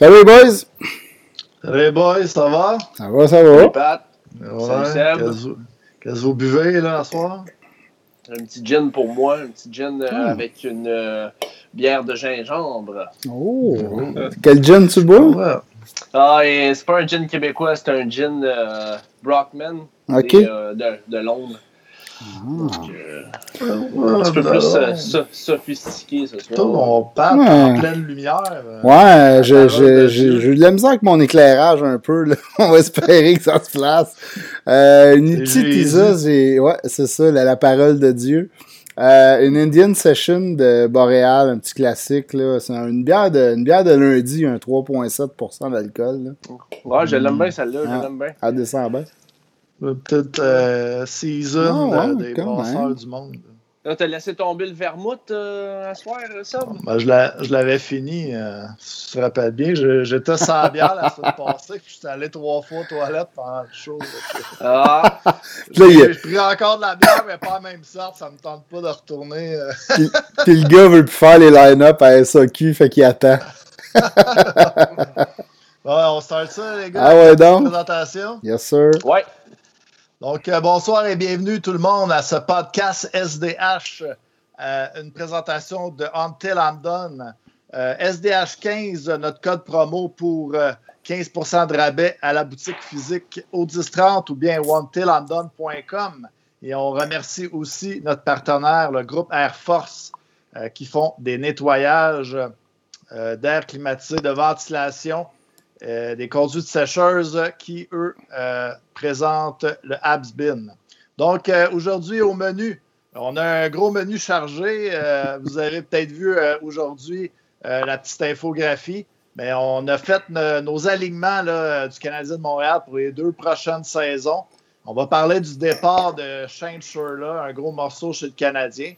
Salut boys! Salut boys, ça va? Ça va, ça va. Salut Pat. Ouais, Salut, Seb. Qu'est-ce que vous buvez là ce soir? Un petit gin pour moi, un petit gin euh, Hmm. avec une euh, bière de gingembre. Oh! Quel gin tu bois? Ouais. Ah, et c'est pas un gin québécois, c'est un gin euh, Brockman Ok. des, euh, de, de Londres. Donc, euh, un petit peu plus euh, so- sophistiqué ce Tout soir. mon Pat Ouais. en pleine lumière. euh, Ouais, j'ai eu de la misère avec mon éclairage un peu. Là. On va espérer que ça se place. Euh, une petite. Isa, j'ai. Ouais, c'est ça, la, la parole de Dieu. Euh, une Indian Session de Boréal, un petit classique. là. C'est une bière, de, une bière de lundi, un 3,7% d'alcool. là. Ouais, je l'aime bien celle-là, Ah. je l'aime bien. Elle descend bien. Peut-être euh, season euh, ouais, des brasseurs du monde. Là, t'as laissé tomber le vermouth euh, à soir, ça? Ben, je l'a- je l'avais fini, euh, si tu te rappelles bien. J'étais sans bière la semaine passée, puis j'étais allé trois fois aux toilettes pendant le show. Ah, J'ai pris encore de la bière, mais pas la même sorte. Ça me tente pas de retourner. euh. Puis, puis le gars veut plus faire les line-up à SAQ, fait qu'il attend. On start ça, les gars. Ah ouais, donc? Présentation. Yes, sir. ouais. Donc, euh, bonsoir et bienvenue tout le monde à ce podcast SDH, euh, une présentation de Until I'm Done. Euh, SDH 15, notre code promo pour euh, 15% de rabais à la boutique physique au 1030 ou bien onetilamdone.com. Et on remercie aussi notre partenaire, le groupe Air Force, euh, qui font des nettoyages euh, d'air climatisé, de ventilation, euh, des conduites sécheuses qui, eux, euh, présentent le Abs Bin. Donc, euh, aujourd'hui, au menu, on a un gros menu chargé. Vous avez peut-être vu aujourd'hui la petite infographie. Mais on a fait no- nos alignements du Canadien de Montréal pour les deux prochaines saisons. On va parler du départ de Shane Shurla, un gros morceau chez le Canadien.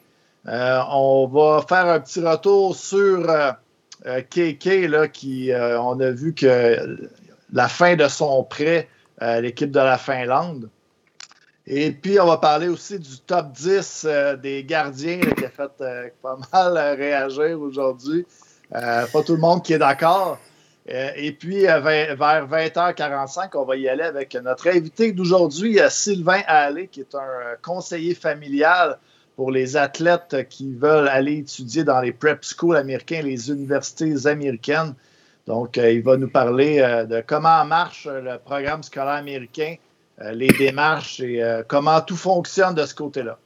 On va faire un petit retour sur KK, là, qui, euh, on a vu que la fin de son prêt à l'équipe de la Finlande. Et puis, on va parler aussi du top 10 euh, des gardiens qui a fait euh, pas mal euh, réagir aujourd'hui. Euh, pas tout le monde qui est d'accord. Euh, et puis, euh, vers 20h45, on va y aller avec notre invité d'aujourd'hui, euh, Sylvain Allé, qui est un euh, conseiller familial pour les athlètes qui veulent aller étudier dans les prep schools américains, les universités américaines. Donc, euh, il va nous parler euh, de comment marche le programme scolaire américain, euh, les démarches et comment tout fonctionne de ce côté-là.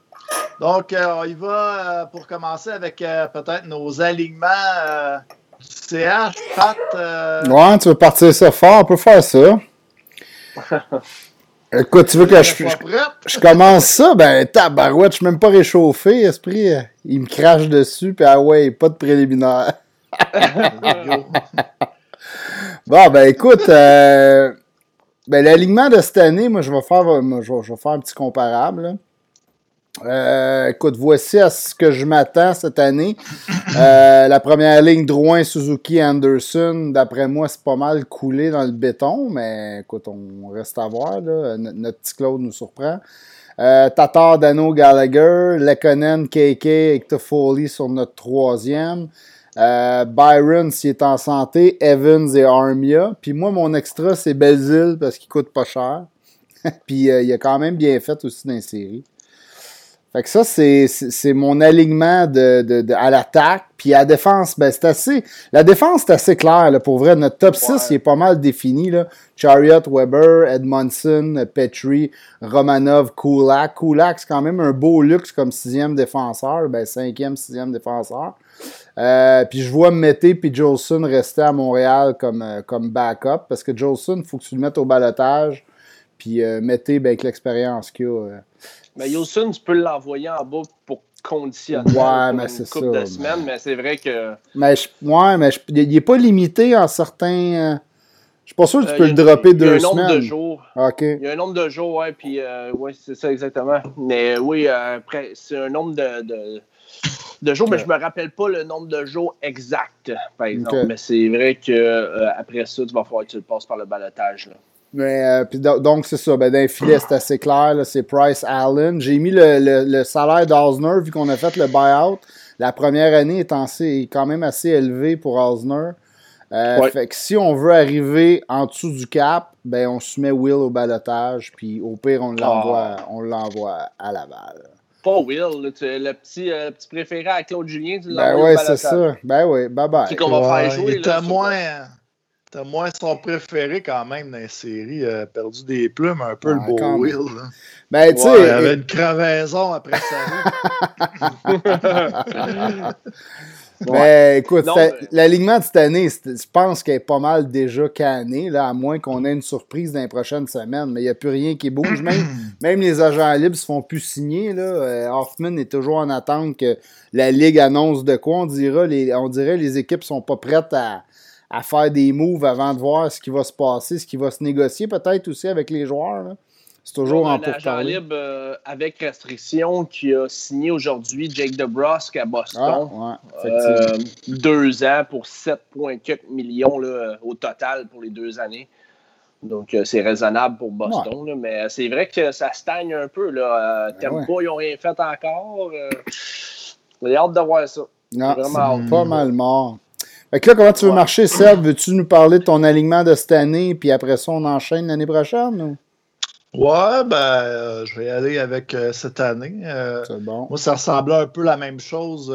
Donc, on y va pour commencer avec peut-être nos alignements du CH. Pat, Ouais, tu veux partir ça fort, on peut faire ça. Écoute, tu veux que je, je, commence ça? Ben, tabarouette, je suis même pas réchauffé, esprit. Il me crache dessus, puis ah ouais, pas de préliminaire. Bon, ben écoute, euh, ben, l'alignement de cette année, moi, je vais faire, moi, je vais, je vais faire un petit comparable. là. Euh, écoute, voici à ce que je m'attends cette année. Euh, la première ligne, Drouin, Suzuki, Anderson, d'après moi, c'est pas mal coulé dans le béton, mais écoute, on reste à voir. Notre, petit Claude nous surprend. Euh, Tatar, Dano, Gallagher, Lekonen, KK, Hector Foley sur notre troisième. Byron, s'il est en santé, Evans et Armia. Puis moi, mon extra, c'est Belzile parce qu'il coûte pas cher. Puis il a quand même bien fait aussi dans les. Fait que ça, c'est, mon alignement de, de- de- à l'attaque. Puis à la défense, ben, c'est assez. La défense, c'est assez clair. Là, pour vrai, notre top 6, Ouais. il est pas mal défini. Là. Chariot, Weber, Edmondson, Petrie, Romanov, Kulak. Kulak, c'est quand même un beau luxe comme sixième défenseur. Ben, cinquième, sixième défenseur. Euh, puis je vois Mété puis Jolson rester à Montréal comme, euh, comme backup parce que Jolson, il faut que tu le mettes au balotage. Puis euh, Mété, ben, avec l'expérience qu'il a. euh, Mais Yosun, tu peux l'envoyer en bas pour conditionner Ouais, mais une couple ça, de semaines, mais c'est vrai que Mais je, ouais, mais je- il n'est pas limité en certains. euh, je suis pas sûr que tu euh, peux le dropper il y a deux un nombre de jours. OK. Il y a un nombre de jours, ouais, puis euh, ouais, c'est ça exactement. Mais oui, euh, après, c'est un nombre de, de, de jours, mais je me rappelle pas le nombre de jours exact, par exemple. Mais c'est vrai que après ça, tu vas falloir que tu le passes par le balotage. là. Mais, euh, puis do- donc, c'est ça. Ben, dans les filets, c'est assez clair. C'est Price Allen. J'ai mis le, le, le salaire d'Osner, vu qu'on a fait le buyout. La première année est, assez- est quand même assez élevé pour Osner. Euh, fait que si on veut arriver en dessous du cap, ben on soumet Will au balotage, puis au pire, on l'envoie, ah. on l'envoie à Laval. Pas Will, le, petit, euh, petit préféré à Claude Julien, tu Ben oui, c'est ça. Ben oui, bye bye. qu'on va faire jouer. T'as moins, t'as moins son préféré quand même dans les séries. a euh, perdu des plumes un peu le beau Will. Ben, tu sais. il avait une crevaison après ça. Mais écoute, l'alignement de cette année, je pense qu'elle est pas mal déjà canné, là, à moins qu'on ait une surprise dans les prochaines semaines. Mais il n'y a plus rien qui bouge. Même, même les agents libres se font plus signer. Là. Euh, Hoffman est toujours en attente que la Ligue annonce de quoi. On, dira, les, on dirait que les équipes sont pas prêtes à, à faire des moves avant de voir ce qui va se passer, ce qui va se négocier peut-être aussi avec les joueurs. Là. C'est toujours en pourparlers. libre euh, avec restriction qui a signé aujourd'hui Jake DeBrusque à Boston. Ah, euh, deux ans pour 7,4 millions là, au total pour les deux années. Donc, euh, c'est raisonnable pour Boston. mais c'est vrai que ça stagne un peu. Là. Ben pas, ils n'ont rien fait encore. J'ai hâte de voir ça. Non, c'est pas mal mort. Fait que là, comment tu veux marcher, Seb? Veux-tu nous parler de ton alignement de cette année, puis après ça, on enchaîne l'année prochaine? Ou? Ouais, ben, euh, je vais y aller avec euh, cette année. Euh, c'est bon. Moi, ça ressemblait un peu la même chose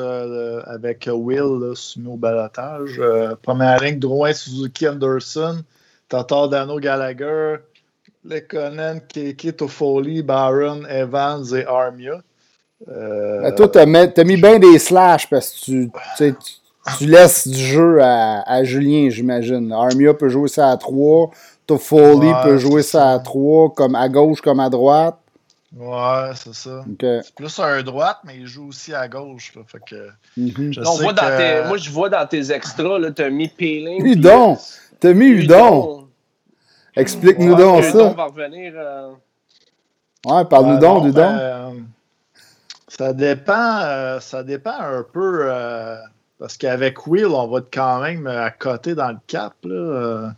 avec Will, soumis au balotage. première ligne, Drouin, Suzuki, Anderson, Tatar, Dano, Gallagher, Lekonen, Keke, Toffoli, Baron, Evans et Armia. Ben, toi, t'as mis, mis bien des slash parce que tu, tu, tu laisses du jeu à, à Julien, j'imagine. Armia peut jouer ça à 3. Foley peut jouer ça à 3, comme à gauche comme à droite. Ouais, c'est ça. C'est plus un droite, mais il joue aussi à gauche. fait que, mhm. moi, je vois dans tes extras, tu as mis Peeling. Udon! T'as mis Udon! Explique-nous donc ça. va revenir. Euh, ouais, parle-nous donc, Udon. Ben, euh, ça dépend, euh, ça dépend un peu. Parce qu'avec Will, on va être quand même à côté dans le cap. Là,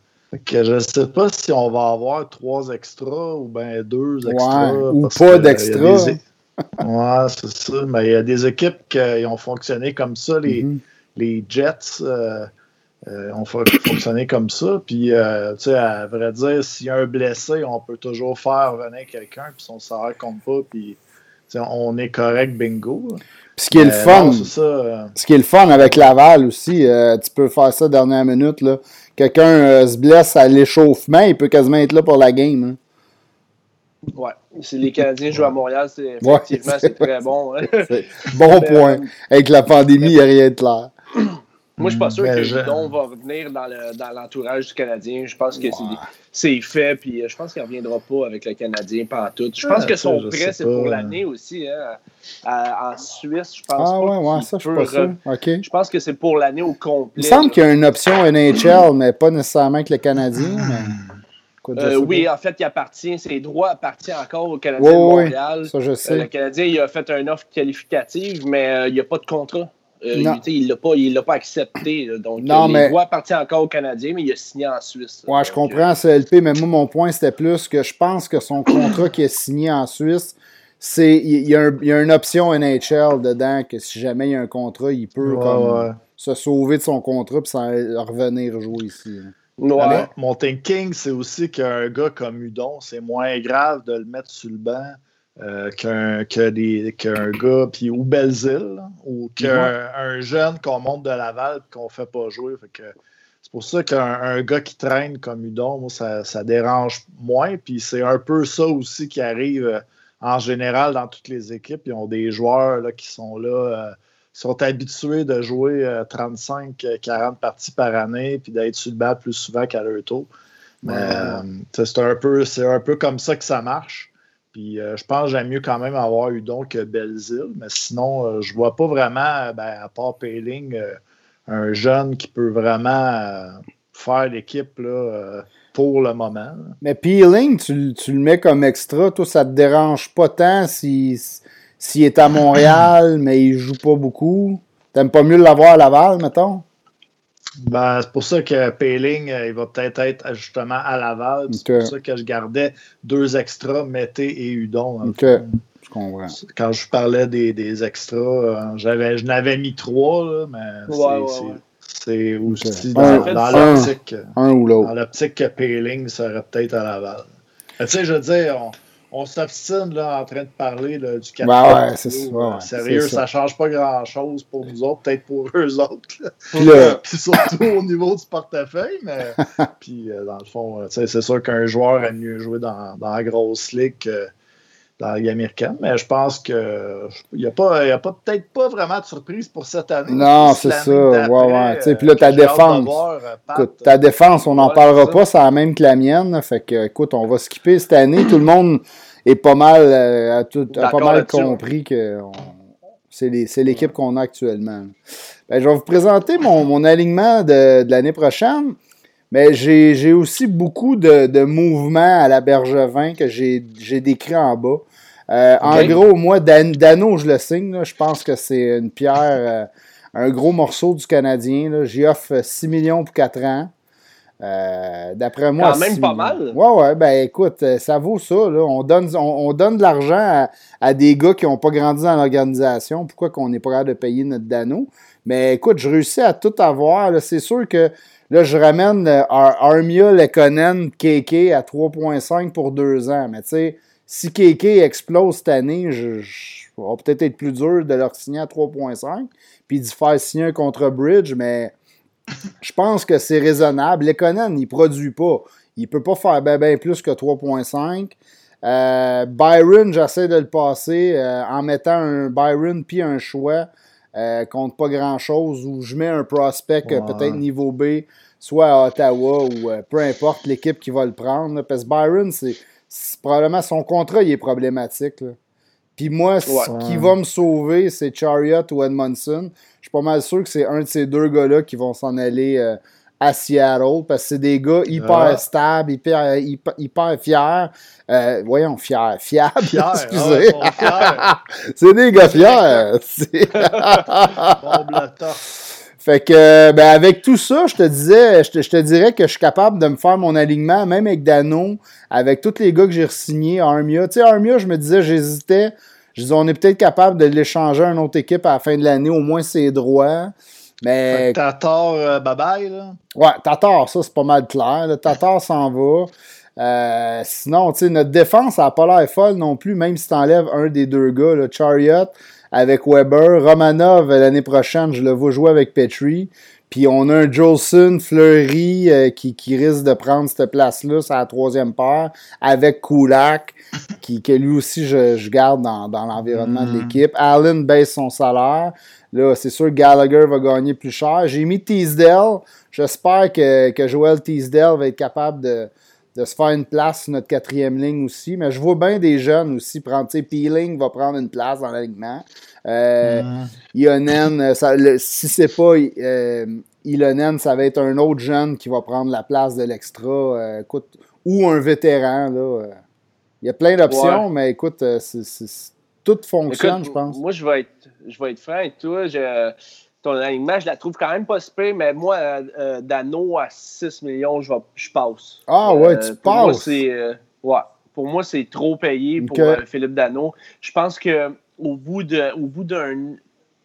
que je ne sais pas si on va avoir trois extras ou bien deux extras. ou pas d'extras. ouais, c'est ça. Mais il y a des équipes qui ont fonctionné comme ça. Les, mm-hmm. les Jets euh, euh, ont fonctionné comme ça. Puis, euh, tu sais, à vrai dire, s'il y a un blessé, on peut toujours faire venir quelqu'un, puis son salaire compte pas, puis on est correct, bingo. Ce qui est le fun, ce qui est le fun avec Laval aussi, tu peux faire ça dernière minute, là quelqu'un euh, se blesse à l'échauffement, il peut quasiment être là pour la game. Hein. Ouais. Si les Canadiens jouent à Montréal, c'est, effectivement, c'est très bon. Hein. bon point. Euh, Avec la pandémie, il n'y a rien de clair. Moi, je suis pas sûr que je... va revenir dans, l'entourage du Canadien. Je pense que c'est, fait, puis euh, je pense qu'il ne reviendra pas avec le Canadien pendant tout. Je pense que son prêt, c'est pour l'année aussi. Hein. en Suisse, je pense. Ah ouais, ouais, ça, je suis pas. Je pense que c'est pour l'année au complet. Il semble qu'il y a une option NHL, mais pas nécessairement avec le Canadien. Euh, oui, en fait, il appartient, ses droits appartiennent encore au Canadien de Montréal. ça, je sais. le Canadien il a fait une offre qualificative, mais il n'y a pas de contrat. Euh, il ne l'a pas, accepté. donc, non, les mais... partir encore au Canadien, mais il a signé en Suisse. Oui, je comprends, CLP, mais moi, mon point, c'était plus que je pense que son contrat qui est signé en Suisse, c'est il y, a une option NHL dedans que si jamais il y a un contrat, il peut se sauver de son contrat et revenir jouer ici. Mon thinking, c'est aussi qu'un gars comme Udon, c'est moins grave de le mettre sur le banc euh, qu'un gars, puis ou Belzile, ou qu'un jeune qu'on monte de Laval et qu'on fait pas jouer. c'est pour ça qu'un gars qui traîne comme Udon, moi, ça, dérange moins. Puis c'est un peu ça aussi qui arrive euh, en général dans toutes les équipes. Ils ont des joueurs là, qui sont là, euh, sont habitués de jouer 35-40 parties par année, puis d'être sur le banc plus souvent qu'à leur tour. Mais c'est un peu comme ça que ça marche. Puis euh, je pense que j'aime mieux quand même avoir Udon que Belzile, mais sinon, euh, je vois pas vraiment, ben, à part Payling, euh, un jeune qui peut vraiment faire l'équipe pour le moment. Mais Peeling, tu, tu, le mets comme extra, toi, ça te dérange pas tant s'il est à Montréal, mais il joue pas beaucoup. T'aimes pas mieux l'avoir à Laval, mettons? Ben, c'est pour ça que Payling, euh, il va peut-être être justement à Laval. C'est pour ça que je gardais deux extras, Mété et Udon. OK. Je comprends. Quand je parlais des, des extras, euh, j'avais, je n'avais mis trois, là, mais C'est aussi dans, l'optique. Un, ou l'autre. Dans l'optique que Payling serait peut-être à Laval. Tu sais, je veux dire, on, on s'obstine là, en train de parler du capitaine. Ben ouais, c'est ça. sérieux, ça. ne change pas grand-chose pour nous autres, peut-être pour eux autres. Puis, surtout au niveau du portefeuille. Mais puis, euh, dans le fond, c'est sûr qu'un joueur a mieux joué dans, dans la grosse ligue que dans la Ligue américaine, mais je pense que il n'y a, pas, a pas, peut-être pas vraiment de surprise pour cette année. Non, c'est ça. Ouais, ouais. Euh, puis là, ta défense. Euh, ta défense, on n'en parlera pas, c'est la même que la mienne. Fait que, écoute, on va skipper cette année. Tout le monde est pas mal, euh, a, tout, pas mal compris que c'est l'équipe qu'on a actuellement. Ben, je vais vous présenter mon, mon alignement de, de l'année prochaine. Mais j'ai aussi beaucoup de, de, mouvements à la Bergevin que j'ai décrit en bas. Euh, en gros, moi, Dano, je le signe. je pense que c'est une pierre, euh, un gros morceau du Canadien. J'y offre 6 millions pour 4 ans. Euh, d'après moi. Quand même pas mal. Ouais, ouais, ben écoute, ça vaut ça. On, donne, on, donne de l'argent à, des gars qui n'ont pas grandi dans l'organisation. Pourquoi qu'on n'est pas capable de payer notre Dano? Mais écoute, je réussis à tout avoir. C'est sûr que Là, je ramène euh, Armia, Lekonen, KK à 3,5 pour deux ans. Mais tu sais, si KK explose cette année, je, va peut-être être plus dur de leur signer à 3,5 puis d'y faire signer un contre-bridge, mais je pense que c'est raisonnable. Lekonen, il produit pas. Il peut pas faire bien plus que 3,5. Euh, Byron, j'essaie de le passer euh, en mettant un Byron puis un choix euh, contre pas grand-chose, où je mets un prospect euh, peut-être niveau B, soit à Ottawa ou euh, peu importe l'équipe qui va le prendre. parce que Byron, c'est probablement son contrat il est problématique. Puis moi, ce qui va me sauver, c'est Chariot ou Edmondson. Je suis pas mal sûr que c'est un de ces deux gars-là qui vont s'en aller à Seattle parce que c'est des gars hyper ah. stables, hyper, hyper, fiers. Euh, voyons, fiers, fiables. excusez. c'est des gars fiers. Fait que, ben avec tout ça, je te disais, je te, dirais que je suis capable de me faire mon alignement, même avec Dano, avec tous les gars que j'ai re-signés, Armia. Tu sais, Armia, je me disais, j'hésitais. Je disais, on est peut-être capable de l'échanger à une autre équipe à la fin de l'année, au moins ses droits. Mais. Tatar, euh, bye bye, là. Ouais, Tatar, ça, c'est pas mal clair. Tatar s'en va. Euh, sinon, tu sais, notre défense, ça n'a pas l'air folle non plus, même si tu enlèves un des deux gars, le Chariot avec Weber. Romanov, l'année prochaine, je le vois jouer avec Petrie. Puis on a un Jolson Fleury euh, qui, qui, risque de prendre cette place-là, c'est la troisième paire, avec Kulak, qui, que lui aussi je, je garde dans, dans l'environnement de mm. l'équipe. Allen baisse son salaire. Là, c'est sûr que Gallagher va gagner plus cher. J'ai mis Teasdale. J'espère que, que Joel Teasdale va être capable de, de se faire une place sur notre quatrième ligne aussi. Mais je vois bien des jeunes aussi prendre. Tu sais, Peeling va prendre une place dans l'alignement. Euh, mm. Ionen, euh, ça, si c'est pas euh, Ilonen, ça va être un autre jeune qui va prendre la place de l'extra. Euh, écoute, ou un vétéran. Là, il y a plein d'options, mais écoute, tout fonctionne, je pense. Moi, je vais être, je vais être franc avec toi. ton alignement, je la trouve quand même pas super, mais moi, Dano à 6 millions, je, je passe. Ah ouais, tu passes. ouais, pour moi, c'est trop payé pour Philippe Dano. Je pense que au bout de, au bout d'un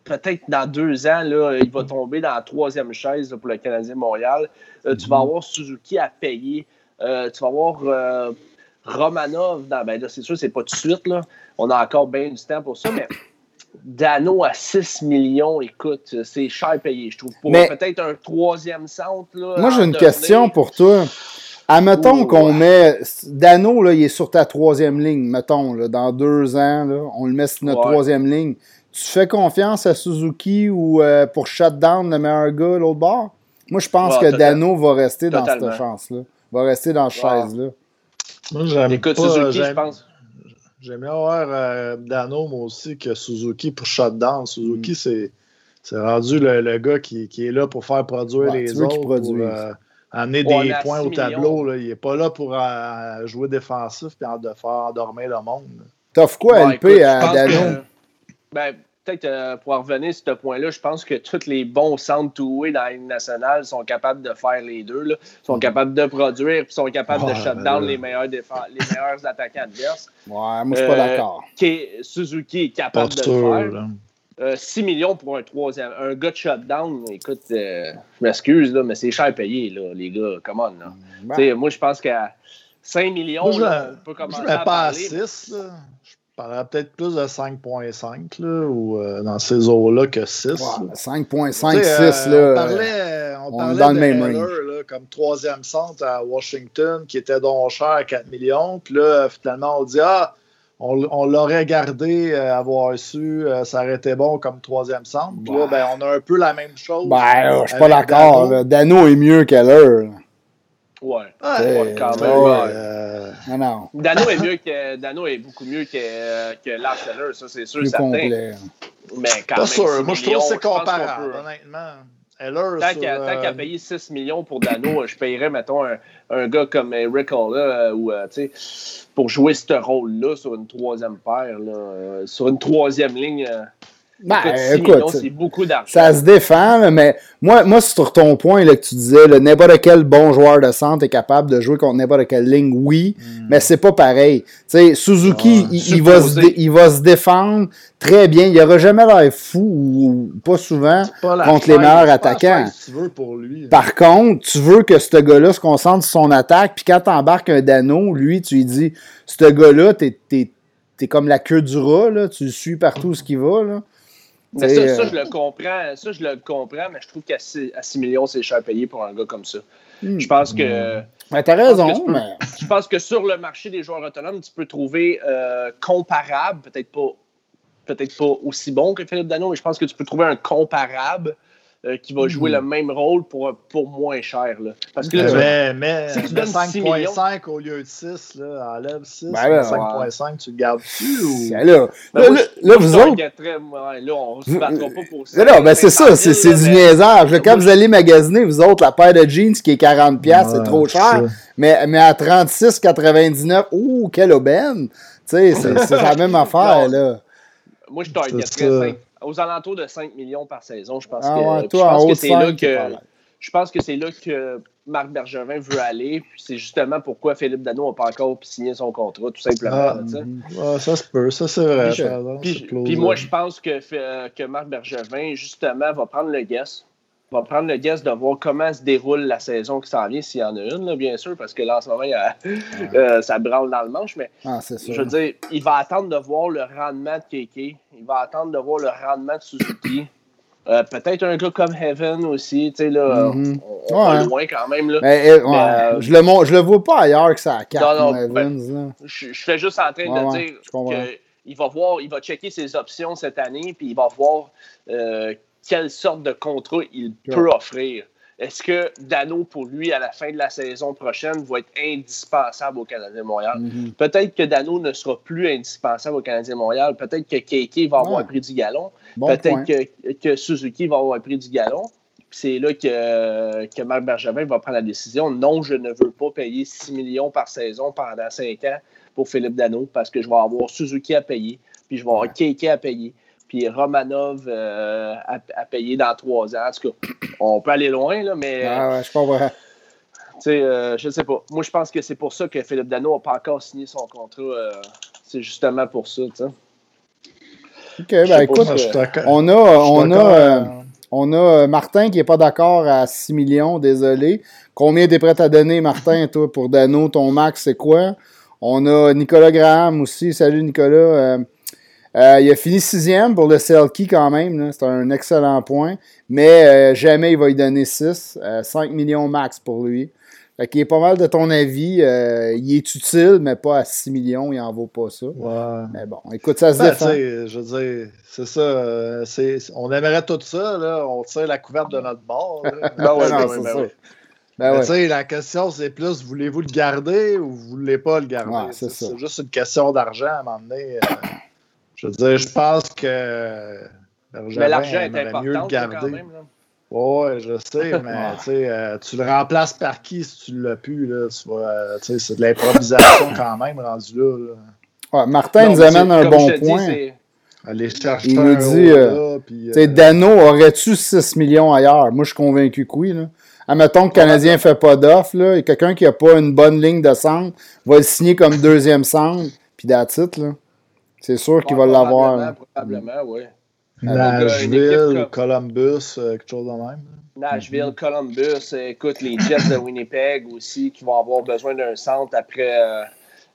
peut-être dans deux ans, là, il va tomber dans la troisième chaise pour le Canadien Montréal. Euh, tu vas mhm. avoir Suzuki à payer. Euh, tu vas avoir euh, Romanov. Dans, ben c'est sûr, c'est pas tout de suite. Là. On a encore bien du temps pour ça, mais Dano à 6 millions, écoute, c'est cher payé, je trouve. Pour peut-être un troisième centre. Là, moi, j'ai une question pour toi. Admettons qu'on met. Dano, là, il est sur ta troisième ligne, mettons, là, dans deux ans, là, on le met sur notre troisième ligne. Tu fais confiance à Suzuki ou euh, pour shutdown le meilleur gars l'autre bord? Moi, je pense que Dano va rester dans cette chance-là. Va rester dans cette chaise-là. Moi, j'aime Écoute, pas, Suzuki, je pense. J'aime bien avoir euh, Dano, moi aussi, que Suzuki pour shutdown. Suzuki, mm. c'est rendu le, gars qui, qui, est là pour faire produire les autres. Pour, euh, amener des points au tableau. Là. Il n'est pas là pour euh, jouer défensif et de faire endormir le monde. T'offres quoi, LP, à Dano? ben, peut-être euh, pour revenir sur ce point-là, je pense que tous les bons centres to dans la Ligue nationale sont capables de faire les deux. Là. sont mm. capables de produire et sont capables de shut down les, meilleurs les meilleurs attaquants adverses. Ouais, moi, je suis pas euh, d'accord. Suzuki est capable de le faire. 6 millions pour un troisième, un gars de shutdown, écoute, je m'excuse, mais c'est cher payé, là, les gars, come on. Là. Ben. Moi, je pense qu'à 5 millions, moi, je, on peut commencer je à pas à 6. Je parlerais peut-être plus de 5.5 ou euh, dans ces eaux-là que 6. 5.5, 6, là. On parlait, on parlait dans le même Là, comme troisième centre à Washington qui était donc cher à 4 millions. Puis là, finalement, on dit Ah, on, l'aurait gardé, euh, avoir su, euh, ça aurait été bon comme troisième centre. Puis là, ben, on a un peu la même chose. Ben, je suis pas d'accord. Dano. est mieux qu'elle. Ouais, ouais quand même. Euh, non, non. Dano est mieux que Dano est beaucoup mieux que, que Lars Eller, ça c'est sûr, certain. Complet. Mais quand pas même, sûr. Moi je trouve que c'est comparable, honnêtement. Tant qu'à euh... payer 6 millions pour Dano, je payerais, mettons, un, un gars comme Rick là, ou, euh, pour jouer ce rôle-là sur une troisième paire, là, euh, sur une troisième ligne. Ben, écoute, c'est beaucoup d'argent. Ça se défend, mais moi, moi sur ton point là, que tu disais, n'importe quel bon joueur de centre est capable de jouer contre n'importe quelle ligne, oui, hmm. mais c'est pas pareil. sais Suzuki, ah, il, va se il va se défendre très bien. Il aura jamais l'air fou, ou, pas souvent, contre les meilleurs attaquants. pour lui, Par contre, tu veux que ce gars-là se concentre sur son attaque, puis quand tu embarques un Dano, lui, tu lui dis, ce gars-là, t'es es, comme la queue du rat, là, tu le suis partout ce qu'il va. Là. Mais ça, ça, euh, je le comprends. Ça, je le comprends, mais je trouve qu'à 6, à 6 millions, c'est cher payé pour un gars comme ça. Je pense que. Mais t'as raison, mais. Je pense que sur le marché des joueurs autonomes, tu peux trouver euh, comparable, peut-être pas peut-être pas aussi bon que Philippe Dano, mais je pense que tu peux trouver un comparable euh, qui va jouer le hmm. même rôle pour, pour moins cher. Là. Parce que là, mais, mais, 5.5 au lieu de 6, là, enlève 6, ben 5.5, tu le gardes-tu ou... Ben là, ben là, là, vous autres... là, on se battra pas pour ça. Non, ben c'est ça, c'est du niaisage. Quand vous allez magasiner, vous autres, la paire de jeans qui est 40$, c'est trop cher. Mais, mais à 36,99$, ouh, quelle aubaine! Tu sais, c'est la même affaire, là. Moi, je targeterais 5 aux alentours de 5 millions par saison. Je pense ah que, c'est là que je pense que c'est là que Marc Bergevin veut aller. Puis c'est justement pourquoi Philippe Dano n'a pas encore signé son contrat, tout simplement. Ah, ça se peut, ça c'est vrai. Puis, moi, je pense que, euh, que Marc Bergevin, justement, va prendre le guess va prendre le guess de voir comment se déroule la saison qui s'en vient, s'il y en a une, bien sûr, parce que là, en ce moment, euh, ça branle dans le manche, mais ah, je veux dire, il va attendre de voir le rendement de Keke, il va attendre de voir le rendement de Suzuki. Euh, peut-être un gars comme Heaven aussi, tu sais, là, mm-hmm. on, loin quand même. Là. Eh, euh, je, le, je le vois pas ailleurs que ça à 4 Evans. je, je, fais juste en train de dire qu'il va voir, il va checker ses options cette année, puis il va voir quelle sorte de contrat il peut offrir. Est-ce que Dano, pour lui, à la fin de la saison prochaine, va être indispensable au Canadien Montréal? Mm-hmm. Peut-être que Dano ne sera plus indispensable au Canadien Montréal. Peut-être que Keiki va avoir un prix du galon. Peut-être que, que, Suzuki va avoir un prix du galon. C'est là que, que Marc Bergevin va prendre la décision. Non, je ne veux pas payer 6 millions par saison pendant 5 ans pour Philippe Dano parce que je vais avoir Suzuki à payer, puis je vais avoir Keiki à payer puis Romanov euh, a, payé dans trois ans. En tout cas, on peut aller loin, là, mais. Ah ouais, je comprends. Tu sais, euh, je sais pas. Moi, je pense que c'est pour ça que Philippe Dano n'a pas encore signé son contrat. Euh, c'est justement pour ça, tu sais. OK, ben écoute, on a, on a, on a Martin qui n'est pas d'accord à 6 millions, désolé. Combien t'es prêt à donner, Martin, toi, pour Dano? Ton max, c'est quoi? On a Nicolas Graham aussi. Salut, Nicolas. Euh, il a fini sixième pour le Selkie quand même. C'est un excellent point. Mais euh, jamais il va lui donner 6. 5 euh, millions max pour lui. Fait qu'il est pas mal de ton avis. il est utile, mais pas à 6 millions. Il en vaut pas ça. Mais bon, écoute, ça se ben, défend. Je veux dire, c'est ça. on aimerait tout ça. Là. On tire la couverte de notre bord. ben ouais, ben ben ben La question, c'est plus voulez-vous le garder ou vous ne voulez pas le garder? c'est juste une question d'argent à un moment donné. Je veux dire, je pense que. mais l'argent est important mieux le garder. quand même. Là. Ouais, je sais, mais euh, tu le remplaces par qui si tu l'as plus? Là, tu euh, c'est de l'improvisation quand même rendu là. Ouais, Martin nous amène un bon point. Aller chercher Il nous dit euh, euh Dano, aurais-tu 6 millions ailleurs? Moi, je suis convaincu que oui. Là. Admettons que le Canadien ne fait pas d'offre, et quelqu'un qui n'a pas une bonne ligne de centre va le signer comme deuxième centre, puis titre là. C'est sûr qu'il va l'avoir. Probablement, oui. Nashville, Columbus, quelque chose de même. Nashville, Columbus, écoute, les Jets de Winnipeg aussi qui vont avoir besoin d'un centre après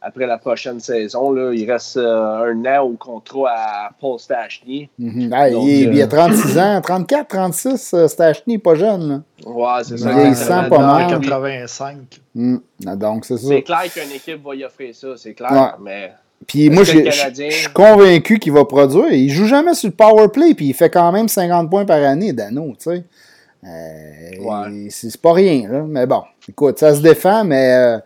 après la prochaine saison. Là, il reste euh, un an au contrat à Paul Stachny. Mhm. il, a 36 euh, ans, 34, 36, euh, Stachny, pas jeune. Ouais, c'est ça. Il sent pas mal. 85. Mm. Donc, c'est ça. C'est clair qu'une équipe va y offrir ça, c'est clair. Mais. Puis moi, je suis convaincu qu'il va produire. Il joue jamais sur le power play, puis il fait quand même 50 points par année, Dano, tu sais. ouais. C'est pas rien, là. Mais bon, écoute, ça se défend, mais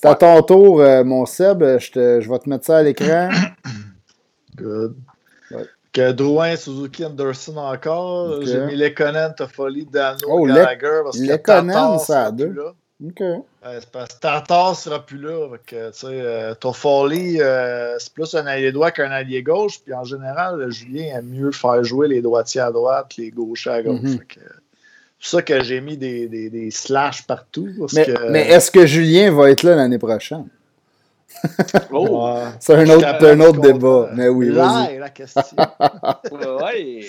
c'est à ton tour, euh, mon Seb. Je, te, je vais te mettre ça à l'écran. Good. Que Drouin, Suzuki, Anderson encore. J'ai mis Lekonen, Toffoli, Dano, oh, Gallagher. Parce Lekonen, ça a deux. OK. c'est parce que sera plus là. tu sais, euh, Toffoli, euh, c'est plus un allié droit qu'un allié gauche. Puis en général, Julien aime mieux faire jouer les droitiers à droite, les gauchers à gauche. Mm-hmm. C'est pour ça que j'ai mis des, des, des slash partout. mais, est-ce que Julien va être là l'année prochaine? Oh. c'est un autre, un autre débat. Mais oui, Là est la question. oui.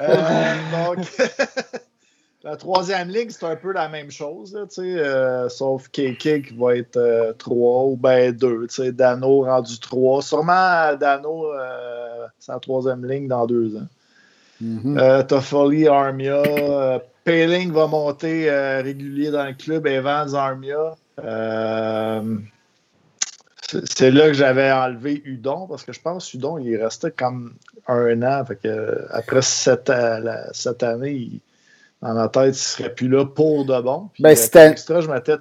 euh, donc, la troisième ligne, c'est un peu la même chose, là, euh, sauf KK qui va être 3 euh, ou bien 2. Dano rendu 3. Sûrement Dano, euh, c'est la troisième ligne dans deux ans. Mm Toffoli, Armia. Euh, Paling va monter régulier dans le club. Evans, Armia. c'est là que j'avais enlevé Udon parce que je pense que Udon, il restait comme un an. après cette, cette année, dans ma tête, il serait plus là pour de bon. Puis, ben, extra, je m'étais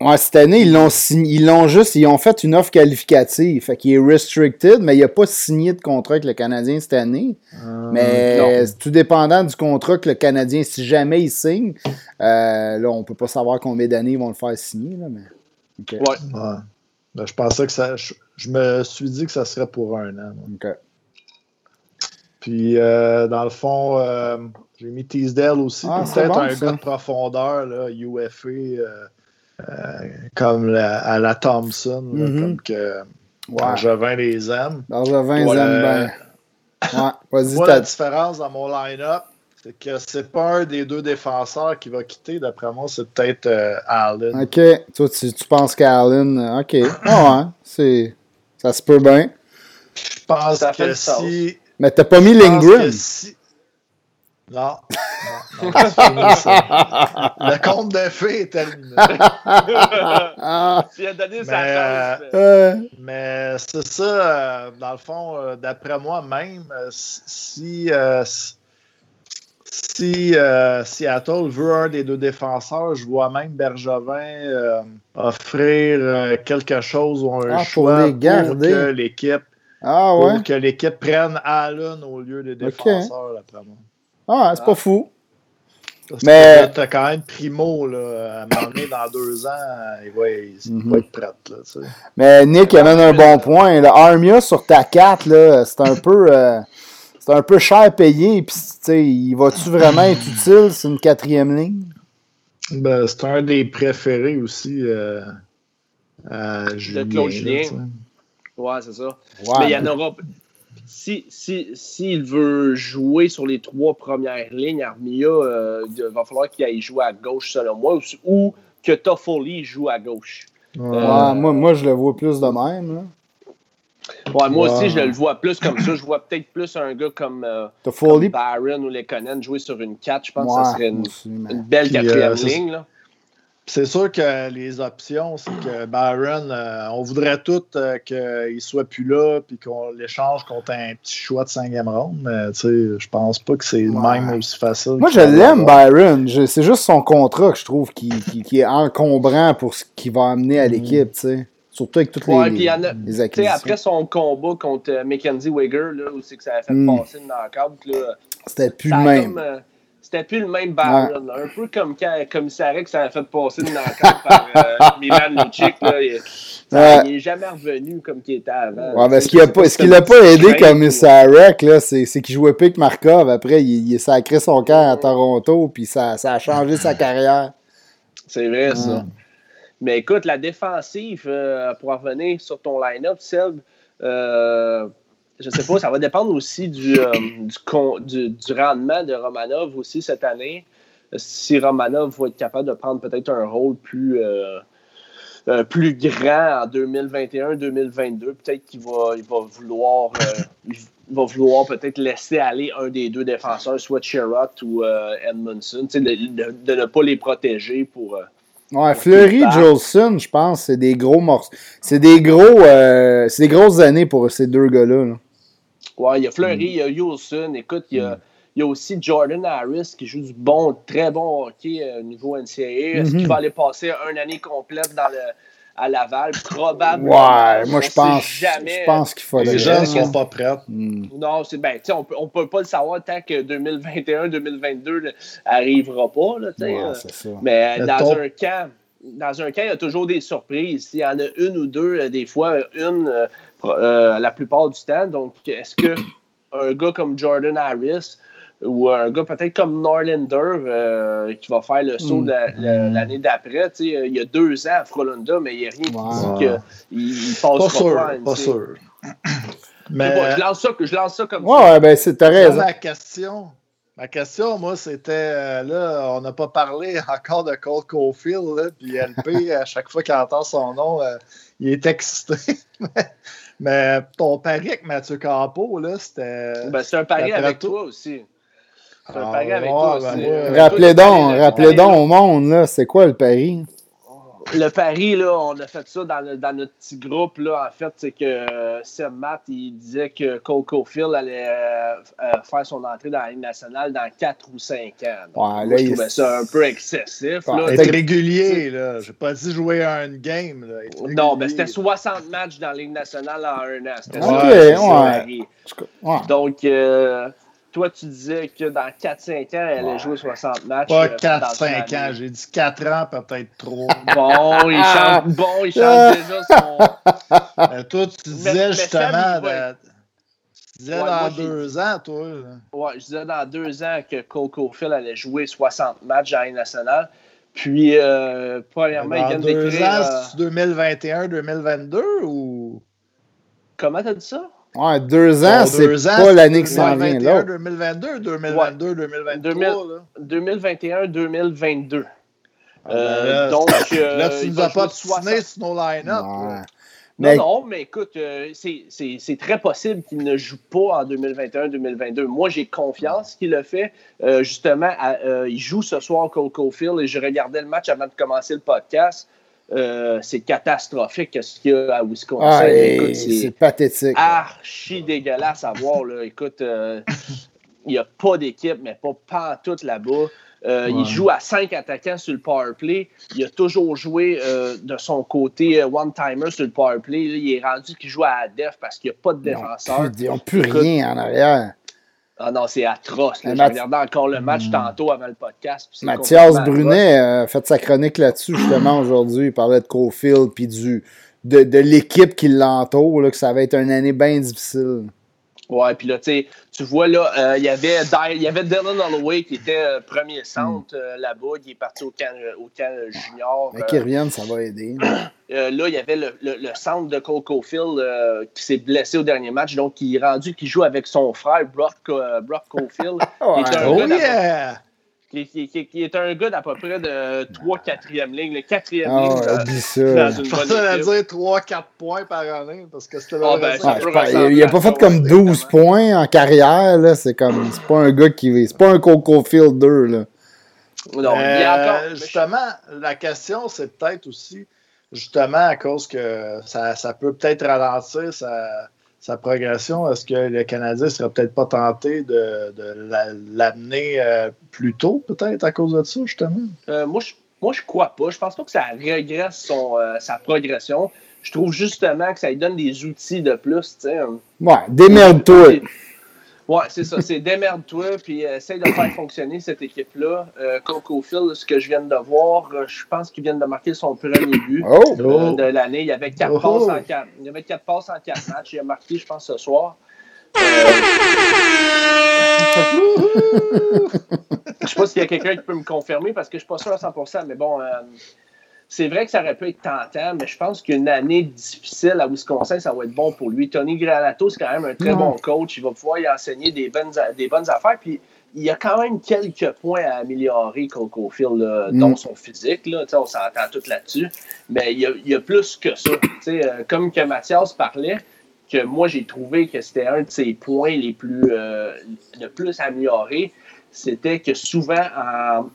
Ouais, cette année, ils l'ont ils l'ont juste, ils ont fait une offre qualificative. Fait qu'il est restricted, mais il n'a pas signé de contrat avec le Canadien cette année. Euh, mais tout dépendant du contrat que le Canadien, si jamais il signe, euh, là, on peut pas savoir combien d'années ils vont le faire signer. Là, mais... Ouais. Ben, je pensais que ça. Je, me suis dit que ça serait pour un an. OK. Puis, euh, dans le fond, j'ai mis Teasdale aussi. Ah, peut-être un gars de profondeur, là, UFA. Euh, comme à la Thompson, mm-hmm. comme que Bergevin les aime. Bergevin les aime bien. Ouais, Moi, la différence dans mon line-up, c'est que c'est pas un des deux défenseurs qui va quitter. D'après moi, c'est peut-être euh, Allen. OK. Toi, tu, tu penses qu'Allen... Euh, OK. Ah ouais. C'est... Ça se peut bien. Je pense que si... Mais t'as pas mis Lindgren. Non. non, le compte de fées est terminé. Tu as donné sa chance. Euh, mais c'est ça, euh, dans le fond, euh, d'après moi même, si, si Seattle veut un des deux défenseurs, je vois même Bergevin offrir quelque chose ou un ah, choix pour, que l'équipe ah, ouais? pour que l'équipe prenne Allen au lieu des défenseurs, d'après moi. Ah, c'est pas fou. mais. T'as quand même Primo, là, à m'emmener dans deux ans, il va, il mhm. va être prêt. Là, tu sais. Mais Nick amène un bon point. Le Armia sur ta 4, c'est un peu. Euh, c'est un peu cher payé. Puis, tu sais, il va-tu vraiment être utile C'est une quatrième ligne? Ben, c'est un des préférés aussi euh, à Julien. Julien. Ouais, c'est ça. Mais il y en aura si s'il si, veut jouer sur les trois premières lignes, Armia, euh, il va falloir qu'il aille jouer à gauche, selon moi, ou, que Toffoli joue à gauche. Euh, moi, moi, je le vois plus de même. Ouais, moi aussi, je le vois plus comme ça. Je vois peut-être plus un gars comme, euh, comme Byron ou Lekonen jouer sur une 4. Je pense que ça serait une, une belle quatrième ligne. Là. C'est sûr que les options, c'est que Byron, euh, on voudrait tout euh, qu'il soit plus là puis qu'on l'échange contre un petit choix de cinquième ronde, mais je pense pas que c'est même aussi facile. Moi, je l'aime, Byron. C'est juste son contrat que je trouve qui, qui, est encombrant pour ce qu'il va amener à mm. l'équipe, Surtout avec toutes les, les, acquisitions. Après son combat contre euh, Mackenzie Wigger, là, où c'est que ça a fait mm. passer une knockout, c'était plus le même c'était plus le même Byron. Un peu comme quand que ça a fait passer une rencontre par euh, Milan Lucic. il n'est jamais revenu comme qu'il était avant. Ouais, mais ce qu'il n'a pas, aidé comme Sarek, c'est qu'il jouait plus que Markov. Après, il, a sacré son cœur à Toronto, puis ça, ça a changé sa carrière. C'est vrai, ça. Mais écoute, la défensive, euh, pour revenir sur ton line-up, Seb, euh, je sais pas, ça va dépendre aussi du, euh, du, du, rendement de Romanov aussi cette année. Si Romanov va être capable de prendre peut-être un rôle plus, euh, euh, plus grand en 2021-2022, peut-être qu'il va, il va vouloir, va vouloir peut-être laisser aller un des deux défenseurs, soit Sherrod ou Edmondson, de, de, ne pas les protéger pour. Ouais, Fleury, Jolson, je pense, c'est des gros morceaux. C'est des gros, c'est des grosses années pour ces deux gars-là. là Ouais, il y a Fleury, il y a Wilson. Écoute, il y, a, il y, a, aussi Jordan Harris qui joue du bon, très bon hockey euh, au niveau NCAA. Est-ce qu'il va aller passer une année complète dans le, à Laval? Probablement. Ouais, moi je pense, jamais, je pense qu'il faut. Les gens ne sont pas prêts. Hmm. Non, c'est ben, on peut, on peut pas le savoir tant que 2021-2022 n'arrivera pas. Là, ouais, euh. ça. Mais dans un camp dans un camp, il y a toujours des surprises. Il y en a une ou deux, euh, des fois, une euh, la plupart du temps. Donc, est-ce que un gars comme Jordan Harris ou un gars peut-être comme Norlander euh, qui va faire le saut hmm. l'année d'après, il y a deux ans à Frolunda, mais il n'y a rien qui dit qu'il passe pas. Sûr, pas, sûr. Mais je, lance ça, je lance ça comme ouais, ça. ben c'est raison. Ma question, ma question, moi, c'était euh, là, on n'a pas parlé encore de Cole Caulfield, puis LP, à chaque fois qu'il entend son nom, il est excité. Mais ton pari avec Mathieu Campo, là, c'était. Ben, c'est un pari avec toi aussi. C'est un pari avec toi ben, aussi. rappelez donc, rappelez donc au monde, là, c'est quoi le pari? Le pari, là, on a fait ça dans, dans notre petit groupe. Là, en fait, c'est que euh, Seb Matt, il disait que Cole Caulfield allait euh, euh, faire son entrée dans la Ligue nationale dans 4 ou 5 ans. ouais, là, je trouvais ça un peu excessif. Là. Être régulier, là. J'ai pas dit jouer à un game. Là. Non, mais c'était 60 matchs dans la Ligue nationale en un an. C'était okay, ça, ouais. Donc, toi, tu disais que dans 4-5 ans, elle allait jouer 60 matchs. Pas 4-5 euh, ans, j'ai dit 4 ans, peut-être 3. Bon, il chante, bon, il chante déjà son. Euh, toi, tu disais justement. Tu disais dans 2 ans, toi. Ouais, je disais dans 2 ans que Coco Phil allait jouer 60 matchs à la nationale. Puis, euh, premièrement, il vient d'écrire. 2 ans, c'est 2021-2022 ou? Comment t'as dit ça? Ouais, deux ans, c'est pas l'année qui s'en vient. Là. 2022, 2022, 2023. 2021, 2022. Euh, donc, euh, là, tu ne vas pas te sur nos line-up. Non, non, mais écoute, euh, c'est très possible qu'il ne joue pas en 2021-2022. Moi, j'ai confiance qu'il le fait. Euh, justement, il joue ce soir contre Cofield et je regardais le match avant de commencer le podcast. Euh, c'est catastrophique ce qu'il y a à Wisconsin. Ah, c'est pathétique. Archi dégueulasse à voir. Là. Écoute, euh, il n'y a pas d'équipe, mais pas, pas tout là-bas. Euh, il joue à cinq attaquants sur le power play. Il a toujours joué de son côté one-timer sur le power play. il est rendu qu'il joue à def parce qu'il n'y a pas de défenseur. Ils n'ont plus, rien en arrière. Ah non, c'est atroce. J'ai regardé encore le match hmm. tantôt avant le podcast. Mathias Brunet a fait sa chronique là-dessus justement aujourd'hui. Il parlait de Cofield puis du, de, de l'équipe qui l'entoure, que ça va être une année bien difficile. Ouais, puis là, tu vois, là, euh, il y avait il y avait Dylan Holloway qui était euh, premier centre euh, là-bas, qui est parti au camp, au camp junior. Mais qui revienne, ça va aider. là, il y avait le, le, centre de Cole Caulfield qui s'est blessé au dernier match, donc il est rendu qu'il joue avec son frère, Brock, Brock Caulfield. oh, yeah! Qui, est un gars d'à peu près de 3-4e ligne, le 4e oh, ligne. Dans, ça. une bonne à dire 3-4 points par année parce que c'était oh, ben, Il n'a pas fait comme 12 points en carrière. C'est comme c'est pas un gars qui. C'est pas un Coco Field 2. Là. Non, euh, justement, la question, c'est peut-être aussi justement à cause que ça, ça peut peut-être ralentir ça sa progression, est-ce que le Canadien ne serait peut-être pas tenté de, l'amener euh, plus tôt, peut-être, à cause de ça, justement? Euh, moi, je moi, je crois pas. Je pense pas que ça régresse son, euh, sa progression. Je trouve justement que ça lui donne des outils de plus. Ouais, démerde-toi. Ouais, c'est ça. C'est démerde-toi, puis essaye de faire fonctionner cette équipe-là. Euh, Coco Phil, ce que je viens de voir, euh, je pense qu'il vient de marquer son premier but oh! euh, de l'année. Il y avait quatre passes en quatre. Il y avait quatre passes en quatre matchs. Il a marqué, je pense, ce soir. Euh... je sais pas s'il y a quelqu'un qui peut me confirmer parce que je suis pas sûr à 100%, mais bon. C'est vrai que ça aurait pu être tentant, mais je pense qu'une année difficile à Wisconsin, ça va être bon pour lui. Tony Granato, c'est quand même un très bon coach. Il va pouvoir y enseigner des bonnes, des bonnes affaires. Puis il y a quand même quelques points à améliorer Coco Phil, mm. dont son physique. Là, on s'entend tout là-dessus. Mais il y, a, plus que ça. Euh, comme que Mathias parlait, que moi j'ai trouvé que c'était un de ses points les plus euh, le plus amélioré, c'était que souvent en,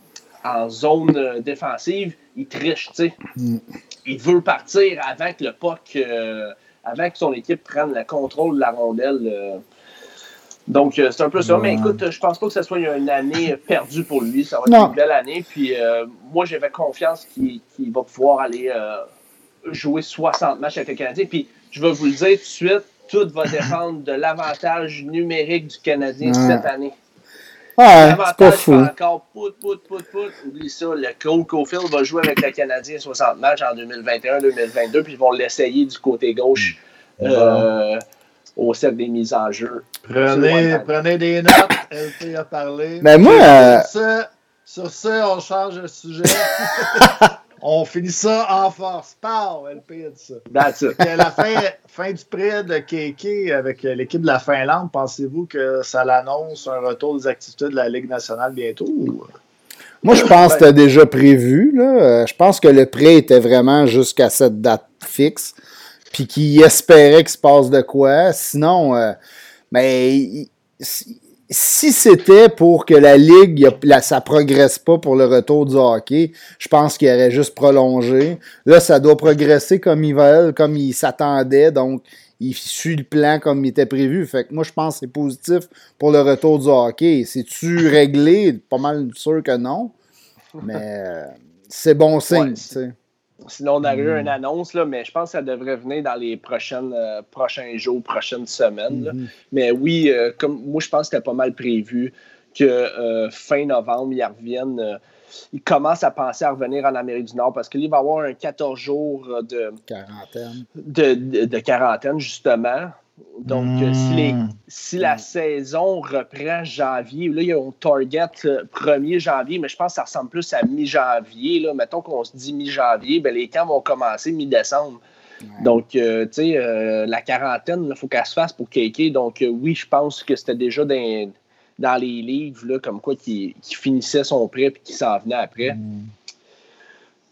en zone euh, défensive, il triche, tu sais. Mm. Il veut partir avant que le puck, euh, avant que son équipe prenne le contrôle de la rondelle. Euh. Donc, c'est un peu ça. Mais écoute, je pense pas que ce soit une année perdue pour lui. Ça va être une belle année. Puis, moi, j'avais confiance qu'il va pouvoir aller jouer 60 matchs avec le Canadien. Puis, je vais vous le dire tout de suite, tout va dépendre de l'avantage numérique du Canadien cette année. Ouais, c'est pas fou. encore pout, pout, pout, pout. Oublie ça, le Cole Cofield va jouer avec le Canadien 60 matchs en 2021-2022, puis ils vont l'essayer du côté gauche euh, au cercle des mises en jeu. Prenez, prenez des notes, LP a parlé. Mais moi. Euh... Sur, ce, sur ce, on change de sujet. On finit ça en force. Pow! LP a dit ça. That's it. la fin, fin du prêt de Keke avec l'équipe de la Finlande, pensez-vous que ça l'annonce un retour des activités de la Ligue nationale bientôt? Moi, je pense que c'était déjà prévu. Là. Je pense que le prêt était vraiment jusqu'à cette date fixe. Puis qu'il espérait qu'il se passe de quoi. Sinon, euh, mais si c'était pour que la Ligue, ça progresse pas pour le retour du hockey, je pense qu'il aurait juste prolongé. Là, ça doit progresser comme ils veulent, comme ils s'attendaient, donc il suit le plan comme il était prévu. Fait que moi, je pense que c'est positif pour le retour du hockey. C'est-tu réglé? Pas mal sûr que non. Mais euh, c'est bon signe, Sinon, on aurait eu une hmm. annonce, là, mais je pense que ça devrait venir dans les prochaines, euh, prochains jours, prochaines semaines. Hmm. Mais oui, euh, comme moi, je pense que c'était pas mal prévu que euh, fin novembre, ils reviennent. ils commencent à penser à revenir en Amérique du Nord parce qu'il va y avoir un 14 jours de quarantaine. de quarantaine, justement. Donc, euh, hmm. si, la saison reprend janvier, là, il y a un target 1er euh, janvier, mais je pense que ça ressemble plus à mi-janvier. Mettons qu'on se dit mi-janvier, ben, les camps vont commencer mi-décembre. Donc, euh, tu sais, la quarantaine, il faut qu'elle se fasse pour Keke. Donc, oui, je pense que c'était déjà dans, les livres, là, comme quoi, qui, finissait son prêt et qui s'en venait après.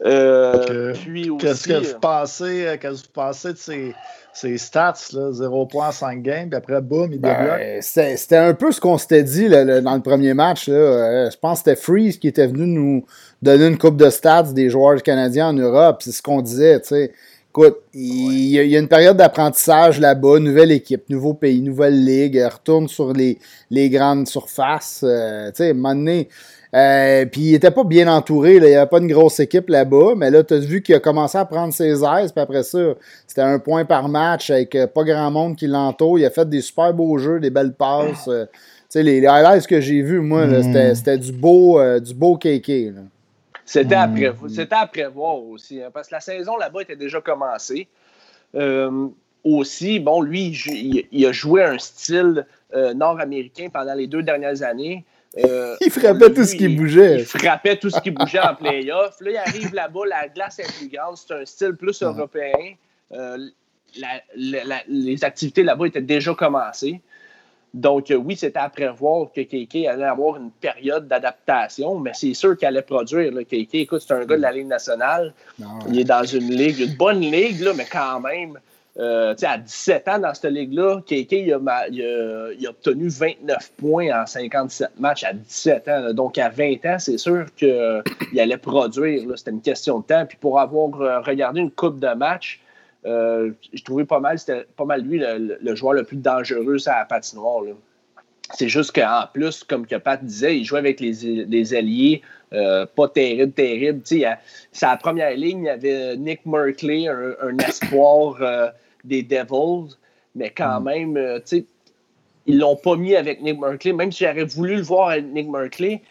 Hmm. Qu'est-ce que vous pensez, que vous pensez de ces ses stats, là, 0 points en 5 games, puis après, boum, il ben, débloque? C'était un peu ce qu'on s'était dit dans le premier match. Là. Euh, je pense que c'était Freeze qui était venu nous donner une coupe de stats des joueurs canadiens en Europe. C'est ce qu'on disait. sais. Écoute, il, y a une période d'apprentissage là-bas, nouvelle équipe, nouveau pays, nouvelle ligue, retourne sur les, les grandes surfaces. Euh, tu sais, à un moment donné, euh, puis il était pas bien entouré, là. il n'y avait pas une grosse équipe là-bas, mais là, tu as vu qu'il a commencé à prendre ses aises, puis après ça, c'était un point par match avec euh, pas grand monde qui l'entoure. Il a fait des super beaux jeux, des belles passes. Euh, tu sais, les, highlights que j'ai vus, moi, mm. c'était du beau, du beau KK. C'était à, mm. à, prévoir aussi, hein, parce que la saison là-bas était déjà commencée. aussi, bon, lui, il, a joué un style nord-américain pendant les deux dernières années. Euh, il frappait tout ce qui bougeait. Il frappait tout ce qui bougeait en playoff. Là, il arrive là-bas, la glace est plus grande, c'est un style plus européen. Euh, les activités là-bas étaient déjà commencées. Donc, euh, oui, c'était à prévoir que Keke allait avoir une période d'adaptation, mais c'est sûr qu'il allait produire. Là. Keke, écoute, c'est un gars de la Ligue nationale. Ah il est dans une ligue, une bonne ligue, là, mais quand même, euh, à 17 ans dans cette ligue-là, KK il a, obtenu 29 points en 57 matchs à 17 ans. Donc à 20 ans, c'est sûr qu'il allait produire. C'était une question de temps. Puis pour avoir euh, regardé une coupe de matchs, euh, je trouvais pas mal, c'était pas mal lui le, joueur le plus dangereux à la patinoire. C'est juste qu'en plus, comme que Pat disait, il jouait avec les, alliés pas terrible, terrible. sa première ligne, il y avait Nick Merkley, un, espoir des Devils, mais quand mm. même, euh, tu sais, ils l'ont pas mis avec Nick Merkley. Même si j'aurais voulu le voir avec Nick Merkley,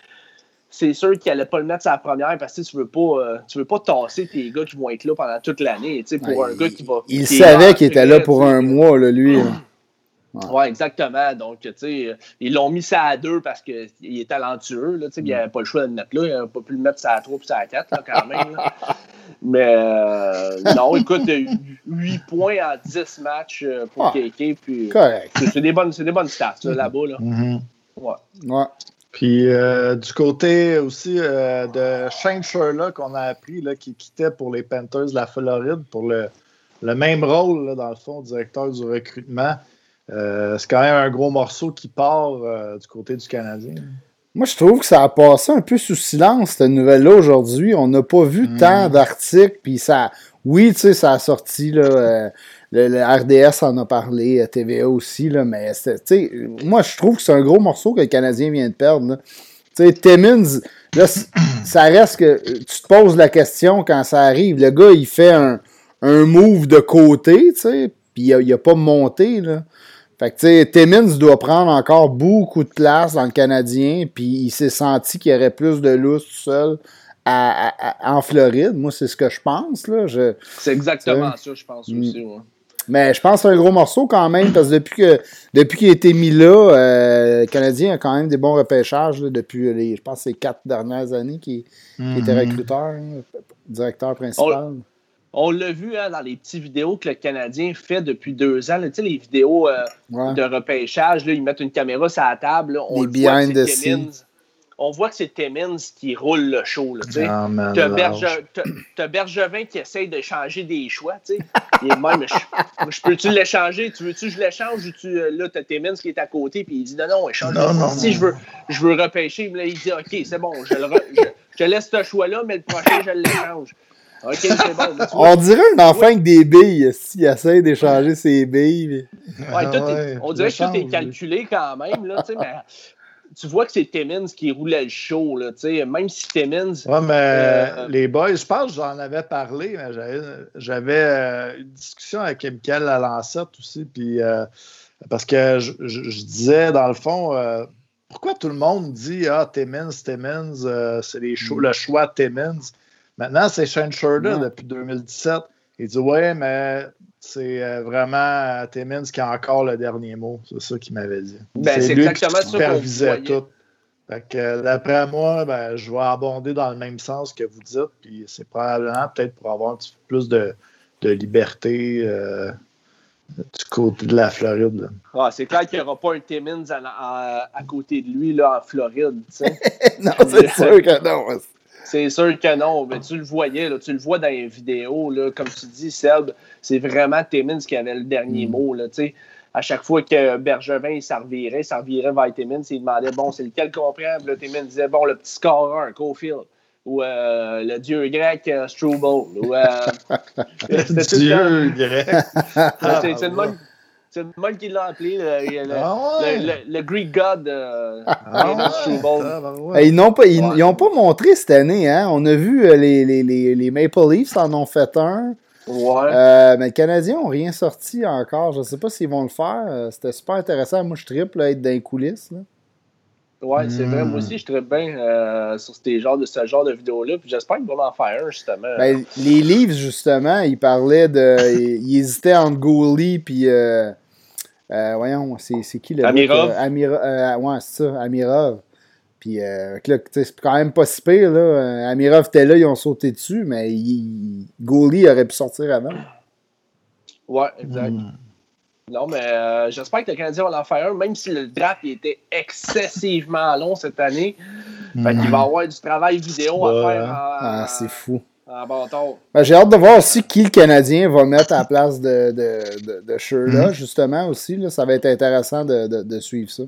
c'est sûr qu'il n'allait pas le mettre sa première parce que tu veux pas euh, tu veux pas tasser tes gars qui vont être là pendant toute l'année. Pour un gars qui va. Il savait qu'il était là pour un mois, là, lui. Ouais. exactement. Donc, tu sais, ils l'ont mis ça à deux parce qu'il est talentueux. Là, il n'avait pas le choix de le mettre là. Il n'a pas pu le mettre ça à trois puis ça à quatre, là, quand même. Mais euh, non, écoute, 8 points en 10 matchs euh, pour ah, KK. Puis, correct. C'est des, bonnes, des bonnes stats là-bas. Là. Mm-hmm. ouais. ouais. Puis du côté aussi de Shane Sherlock, qu'on a appris là, qui quittait pour les Panthers de la Floride pour le, le même rôle, dans le fond, directeur du recrutement. c'est quand même un gros morceau qui part du côté du Canadien. Moi, je trouve que ça a passé un peu sous silence, cette nouvelle-là, aujourd'hui. On n'a pas vu hmm. tant d'articles, puis ça... Oui, tu sais, ça a sorti, là, euh, le, RDS en a parlé, TVA aussi, là, mais, tu sais, moi, je trouve que c'est un gros morceau que le Canadien vient de perdre, Tu sais, Timmins, là, ça reste que... Tu te poses la question quand ça arrive. Le gars, il fait un, un move de côté, tu sais, puis il n'a pas monté, là. Fait que, tu sais, Timmins doit prendre encore beaucoup de place dans le Canadien, puis il s'est senti qu'il y aurait plus de lousse tout seul en Floride. Moi, c'est ce que je pense. là. C'est exactement ça, je pense mm. aussi. Mais je pense que c'est un gros morceau quand même, parce que depuis que depuis qu'il a été mis là, euh, le Canadien a quand même des bons repêchages depuis les, je pense, ces quatre dernières années qu'il était mm-hmm. recruteur, directeur principal. On l'a vu hein, dans les petites vidéos que le Canadien fait depuis deux ans. Tu sais, les vidéos euh, de repêchage, là, ils mettent une caméra sur la table. on, les voit on voit que c'est Timmins qui roule le show. Tu as, Bergevin qui essaye de changer des choix. Tu sais. même, je, peux-tu l'échanger? Tu veux-tu que je l'échange ou tu, euh, là, tu as Timmins qui est à côté puis il dit non, non, échange. si je veux, je veux repêcher, il dit OK, c'est bon, je, je, laisse ce choix-là, mais le prochain, je l'échange. OK, c'est bon. On dirait un enfant avec des billes s'il essaie d'échanger ses billes. Ouais, on dirait que tout est calculé quand même, là, mais tu vois que c'est Timmins qui roulait le show, là, même si Timmins. Ouais, mais euh, les boys, je pense que j'en avais parlé, mais j'avais euh, une discussion avec Michael Lalancette aussi, puis euh, parce que je, disais, dans le fond, pourquoi tout le monde dit Ah, Timmins, Timmins, c'est mm. le choix de Timmins? Maintenant, c'est Shane Shurda depuis 2017. Il dit Ouais, mais c'est euh, vraiment euh, Timmins qui a encore le dernier mot. C'est ça qu'il m'avait dit. Ben, c'est exactement qui supervisait tout. Euh, d'après moi, ben, je vais abonder dans le même sens que vous dites. Puis c'est probablement peut-être pour avoir un petit peu plus de, liberté du côté de la Floride. Ah, c'est clair qu'il n'y aura pas un Timmins à, côté de lui là, en Floride. non, c'est sûr que non. C'est sûr que non. Mais tu le voyais, là, tu le vois dans les vidéos. Là, comme tu dis, Seb, c'est vraiment Timmins qui avait le dernier mm. mot. Là, à chaque fois que Bergevin il revirait, il revirait vers Timmins, il demandait bon, c'est lequel qu'on prend? Puis là, Timmins disait bon, le petit scoreur, Cofield. Ou euh, le dieu grec, uh, Struble. Ou, euh, le dieu grec. c'est le même. C'est le même qui l'a appelé, le, ah le, Greek God euh, ah Ils n'ont pas, ils, ont pas montré cette année. Hein? On a vu euh, les, les, les, les, Maple Leafs en ont fait un. Ouais. Euh, mais les Canadiens n'ont rien sorti encore. Je ne sais pas s'ils vont le faire. C'était super intéressant. Moi, je triple être dans les coulisses. Là. Ouais, c'est vrai. Moi hmm. aussi, je tripe bien sur ces genres de, ce genre de vidéos-là. Puis j'espère qu'ils vont en faire un, justement. Ben, les Leafs, justement, ils parlaient de. ils, hésitaient entre Goalie puis. Euh, voyons, c'est qui le. Amirov? Euh, Amirov euh, ouais, c'est ça, Amirov. Puis, c'est quand même pas si pire, là. Amirov était là, ils ont sauté dessus, mais il, aurait pu sortir avant. Ouais, exact. Hmm. Non, mais j'espère que le Canadien va en faire un, même si le draft était excessivement long cette année. il va y hmm. avoir du travail vidéo à faire. ah, c'est fou. Ah, bon, ben, J'ai hâte de voir aussi qui le Canadien va mettre à la place de, de, de, mhm. justement, aussi. Là, ça va être intéressant de, suivre ça.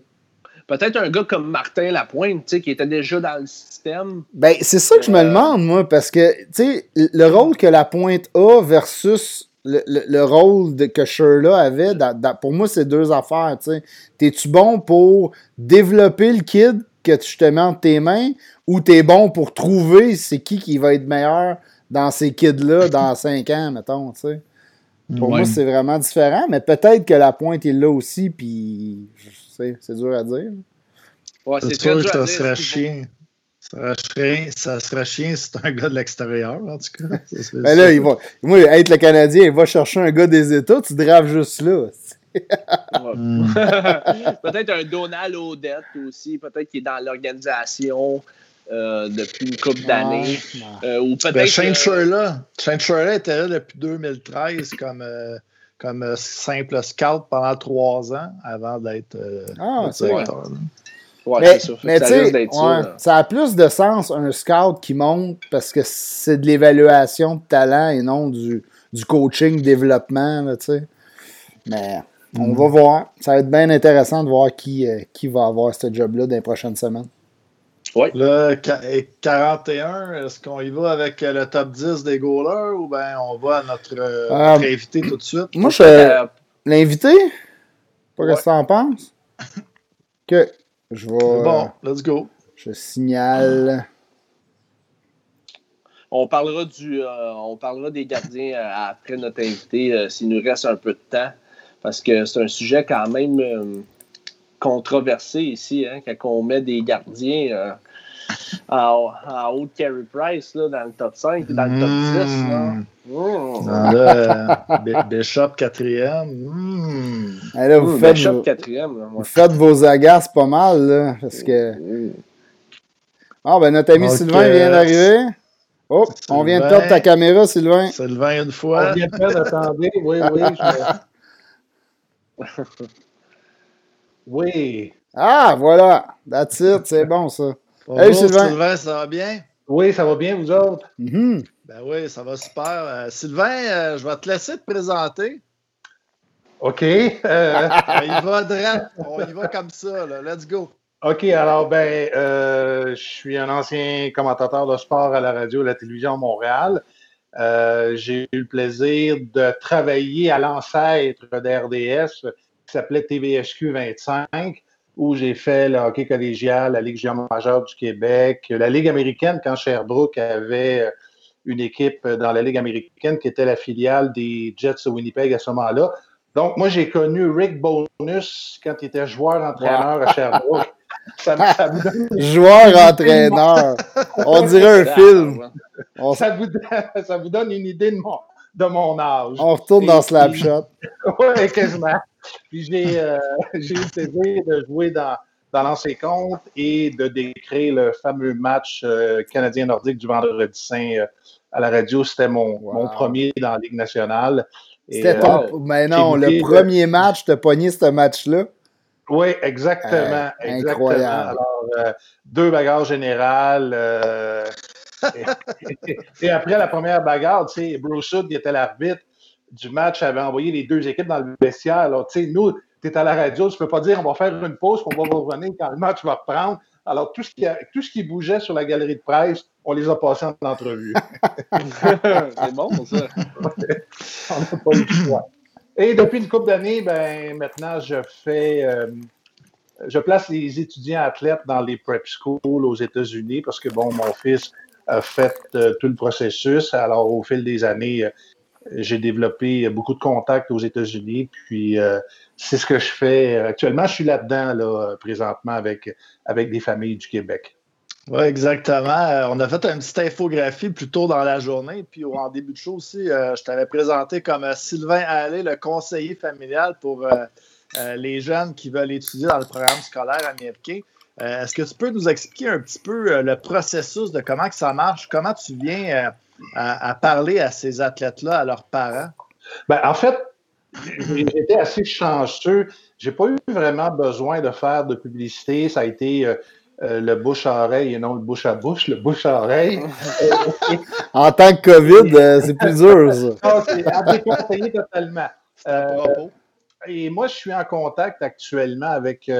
Peut-être un gars comme Martin Lapointe, qui était déjà dans le système. Ben, c'est ça que je me euh, demande, moi, parce que, tu le rôle que Lapointe a versus le, rôle de, que Sherla avait, pour moi, c'est deux affaires, tu T'es-tu bon pour développer le kid que tu te mets entre tes mains ou t'es bon pour trouver c'est qui qui va être meilleur dans ces kids-là dans 5 ans, mettons, tu sais. Pour moi, c'est vraiment différent, mais peut-être que la pointe est là aussi, puis c'est dur à dire. Ouais, c'est sûr que ça serait chien. Ça serait, ça serait chien si c'est un gars de l'extérieur, en tout cas. Mais ben là, il va, moi, être le Canadien, il va chercher un gars des États, tu draves juste là. peut-être un Donald Odette aussi, peut-être qu'il est dans l'organisation. Depuis une couple d'années. ou peut-être. Ben, Shane Shane était là depuis 2013 comme comme simple scout pendant trois ans avant d'être ah, directeur. Ouais, mais, ça. mais ça, ça, ça, a plus de sens un scout qui monte parce que c'est de l'évaluation de talent et non du, du coaching, développement. Là, mais on mm. va voir. Ça va être bien intéressant de voir qui, euh, qui va avoir ce job-là dans les prochaines semaines. Oui. Le 41, est-ce qu'on y va avec le top 10 des goalers ou bien on va à notre, euh, euh, invité tout de suite? Moi, je. L'invité? Pas ouais. ce que tu en penses? que je vais. Bon, let's go. Je signale. On parlera, du, euh, on parlera des gardiens euh, après notre invité euh, s'il nous reste un peu de temps, parce que c'est un sujet quand même controversé ici, hein, quand on met des gardiens en, haut de Carey Price là, dans le top 5 dans le top 10. Là. Mmh. Bishop quatrième. Mmh. Là, vous, mmh, faites vos, quatrième, vous faites vos agaces pas mal, là, parce que. Ah, ben notre ami Sylvain vient d'arriver. Oh, on vient de perdre ta caméra, Sylvain. Sylvain, une fois. On vient de perdre, attendez. Oui, oui. Je... oui. Ah, voilà. That's it. C'est bon, ça. Bonjour, Sylvain. Sylvain, ça va bien? Oui, ça va bien, vous autres? Mm-hmm. Ben oui, ça va super. Euh, Sylvain, euh, je vais te laisser te présenter. OK. Euh... on y va direct. On y va comme ça. Là. Let's go. OK, alors ben, euh, je suis un ancien commentateur de sport à la radio et la télévision à Montréal. Euh, j'ai eu le plaisir de travailler à l'ancêtre d'RDS qui s'appelait TVHQ 25, où j'ai fait le hockey collégial, la Ligue junior majeure du Québec, la Ligue américaine quand Sherbrooke avait une équipe dans la Ligue américaine qui était la filiale des Jets de Winnipeg à ce moment-là. Donc, moi, j'ai connu Rick Bonus quand il était joueur-entraîneur à Sherbrooke. Joueur entraîneur. On dirait un film. Ça, vous, ça, vous, donne une idée de mon, de mon âge. On retourne dans Slapshot. oui, quasiment. Puis j'ai euh, eu le plaisir de jouer dans, dans l'ancien compte et de décrire le fameux match euh, canadien-nordique du vendredi saint euh, à la radio. C'était mon, mon, premier dans la Ligue nationale. C'était ton. Mais non, le premier match, tu as pogné ce match-là? Oui, exactement. Incroyable. Alors, euh, deux bagarres générales. Euh, et, après la première bagarre, tu sais, Bruce Hood, qui était l'arbitre du match, avait envoyé les deux équipes dans le vestiaire. Alors, tu sais, nous, tu es à la radio, tu ne peux pas dire on va faire une pause, on va revenir quand le match va reprendre. Alors, tout ce, qui tout ce qui bougeait sur la galerie de presse, on les a passés en entrevue. C'est bon, ça. on n'a pas eu le choix. Et depuis une couple d'années, ben, maintenant, je fais. Euh, je place les étudiants athlètes dans les prep schools aux États-Unis parce que, bon, mon fils a fait euh, tout le processus. Alors, au fil des années, euh, j'ai développé beaucoup de contacts aux États-Unis. Puis, c'est ce que je fais actuellement. Je suis là-dedans, là, présentement, avec, avec des familles du Québec. Oui, exactement. Euh, on a fait une petite infographie plus tôt dans la journée. Puis en début de show aussi, euh, je t'avais présenté comme euh, Sylvain Allé, le conseiller familial pour les jeunes qui veulent étudier dans le programme scolaire américain. Est-ce que tu peux nous expliquer un petit peu le processus de comment que ça marche? Comment tu viens à, parler à ces athlètes-là, à leurs parents? Ben, en fait, j'étais assez chanceux. J'ai pas eu vraiment besoin de faire de publicité. Ça a été euh, le bouche à oreille et non le bouche à bouche, le bouche à oreille. en tant que COVID, euh, c'est plus dur, ça. Ah, c'est à déconseiller totalement. Euh, et moi, je suis en contact actuellement avec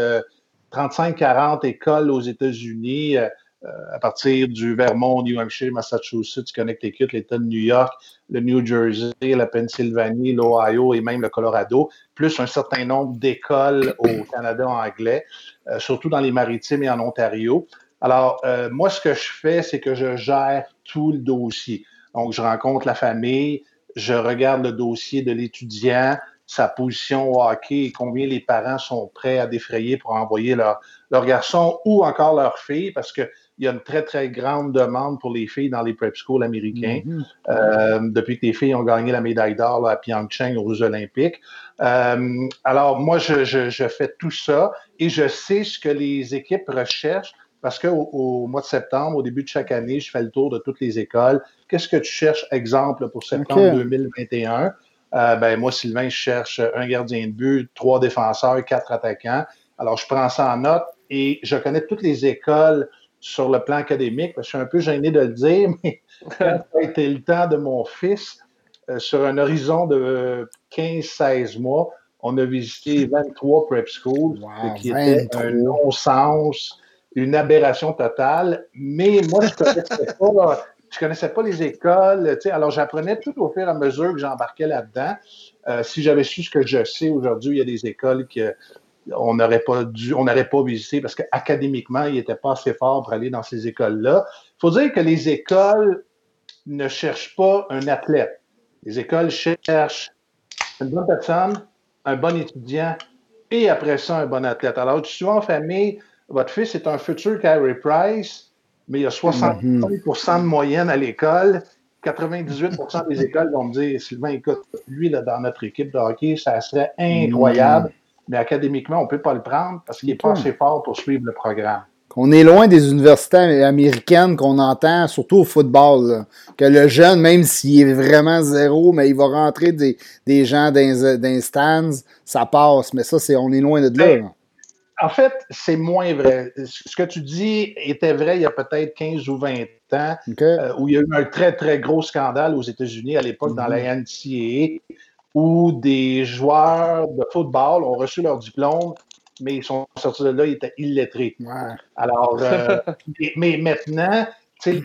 35-40 écoles aux États-Unis. à partir du Vermont, New Hampshire, Massachusetts, Connecticut, l'État de New York, le New Jersey, la Pennsylvanie, l'Ohio et même le Colorado, plus un certain nombre d'écoles au Canada anglais. Euh, surtout dans les maritimes et en Ontario. Alors, euh, moi, ce que je fais, c'est que je gère tout le dossier. Donc, je rencontre la famille, je regarde le dossier de l'étudiant, sa position au hockey et combien les parents sont prêts à défrayer pour envoyer leur, leur garçon ou encore leur fille, parce qu'il y a une très, très grande demande pour les filles dans les prep schools américains. Mm-hmm. euh, depuis que les filles ont gagné la médaille d'or à Pyeongchang aux Jeux olympiques. Euh, alors, moi, je, je, je, fais tout ça et je sais ce que les équipes recherchent parce qu'au au mois de septembre, au début de chaque année, je fais le tour de toutes les écoles. Qu'est-ce que tu cherches, exemple, pour septembre 2021? Euh, ben, moi, Sylvain, je cherche un gardien de but, trois défenseurs, quatre attaquants. Alors, je prends ça en note et je connais toutes les écoles sur le plan académique. je suis un peu gêné de le dire, mais ça a été le temps de mon fils, euh, sur un horizon de 15-16 mois, on a visité 23 prep schools, qui était un non-sens, une aberration totale. Mais moi, je ne connaissais pas. Je connaissais pas les écoles. Alors, j'apprenais tout au fur et à mesure que j'embarquais là-dedans. Euh, si j'avais su ce que je sais aujourd'hui, il y a des écoles que on n'aurait pas dû, on n'aurait pas visité parce qu'académiquement, il n'était pas assez fort pour aller dans ces écoles-là. Il faut dire que les écoles ne cherchent pas un athlète. Les écoles cherchent une bonne personne, un bon étudiant et après ça, un bon athlète. Alors, souvent en famille, votre fils est un futur Carey Price, mais il y a 65% de moyenne à l'école. 98% des écoles vont me dire Sylvain, écoute, lui, là, dans notre équipe de hockey, ça serait incroyable, mm. mais académiquement, on ne peut pas le prendre parce qu'il n'est pas assez fort pour suivre le programme. On est loin des universités américaines qu'on entend, surtout au football. Que le jeune, même s'il est vraiment zéro, mais il va rentrer des, des gens dans, stands, ça passe. Mais ça, c'est on est loin de là. En fait, c'est moins vrai. Ce que tu dis était vrai il y a peut-être 15 ou 20 ans, euh, où il y a eu un très, très gros scandale aux États-Unis à l'époque dans la mhm. NCAA, où des joueurs de football ont reçu leur diplôme mais ils sont sortis de là, ils étaient illettrés. Alors, euh, mais, maintenant,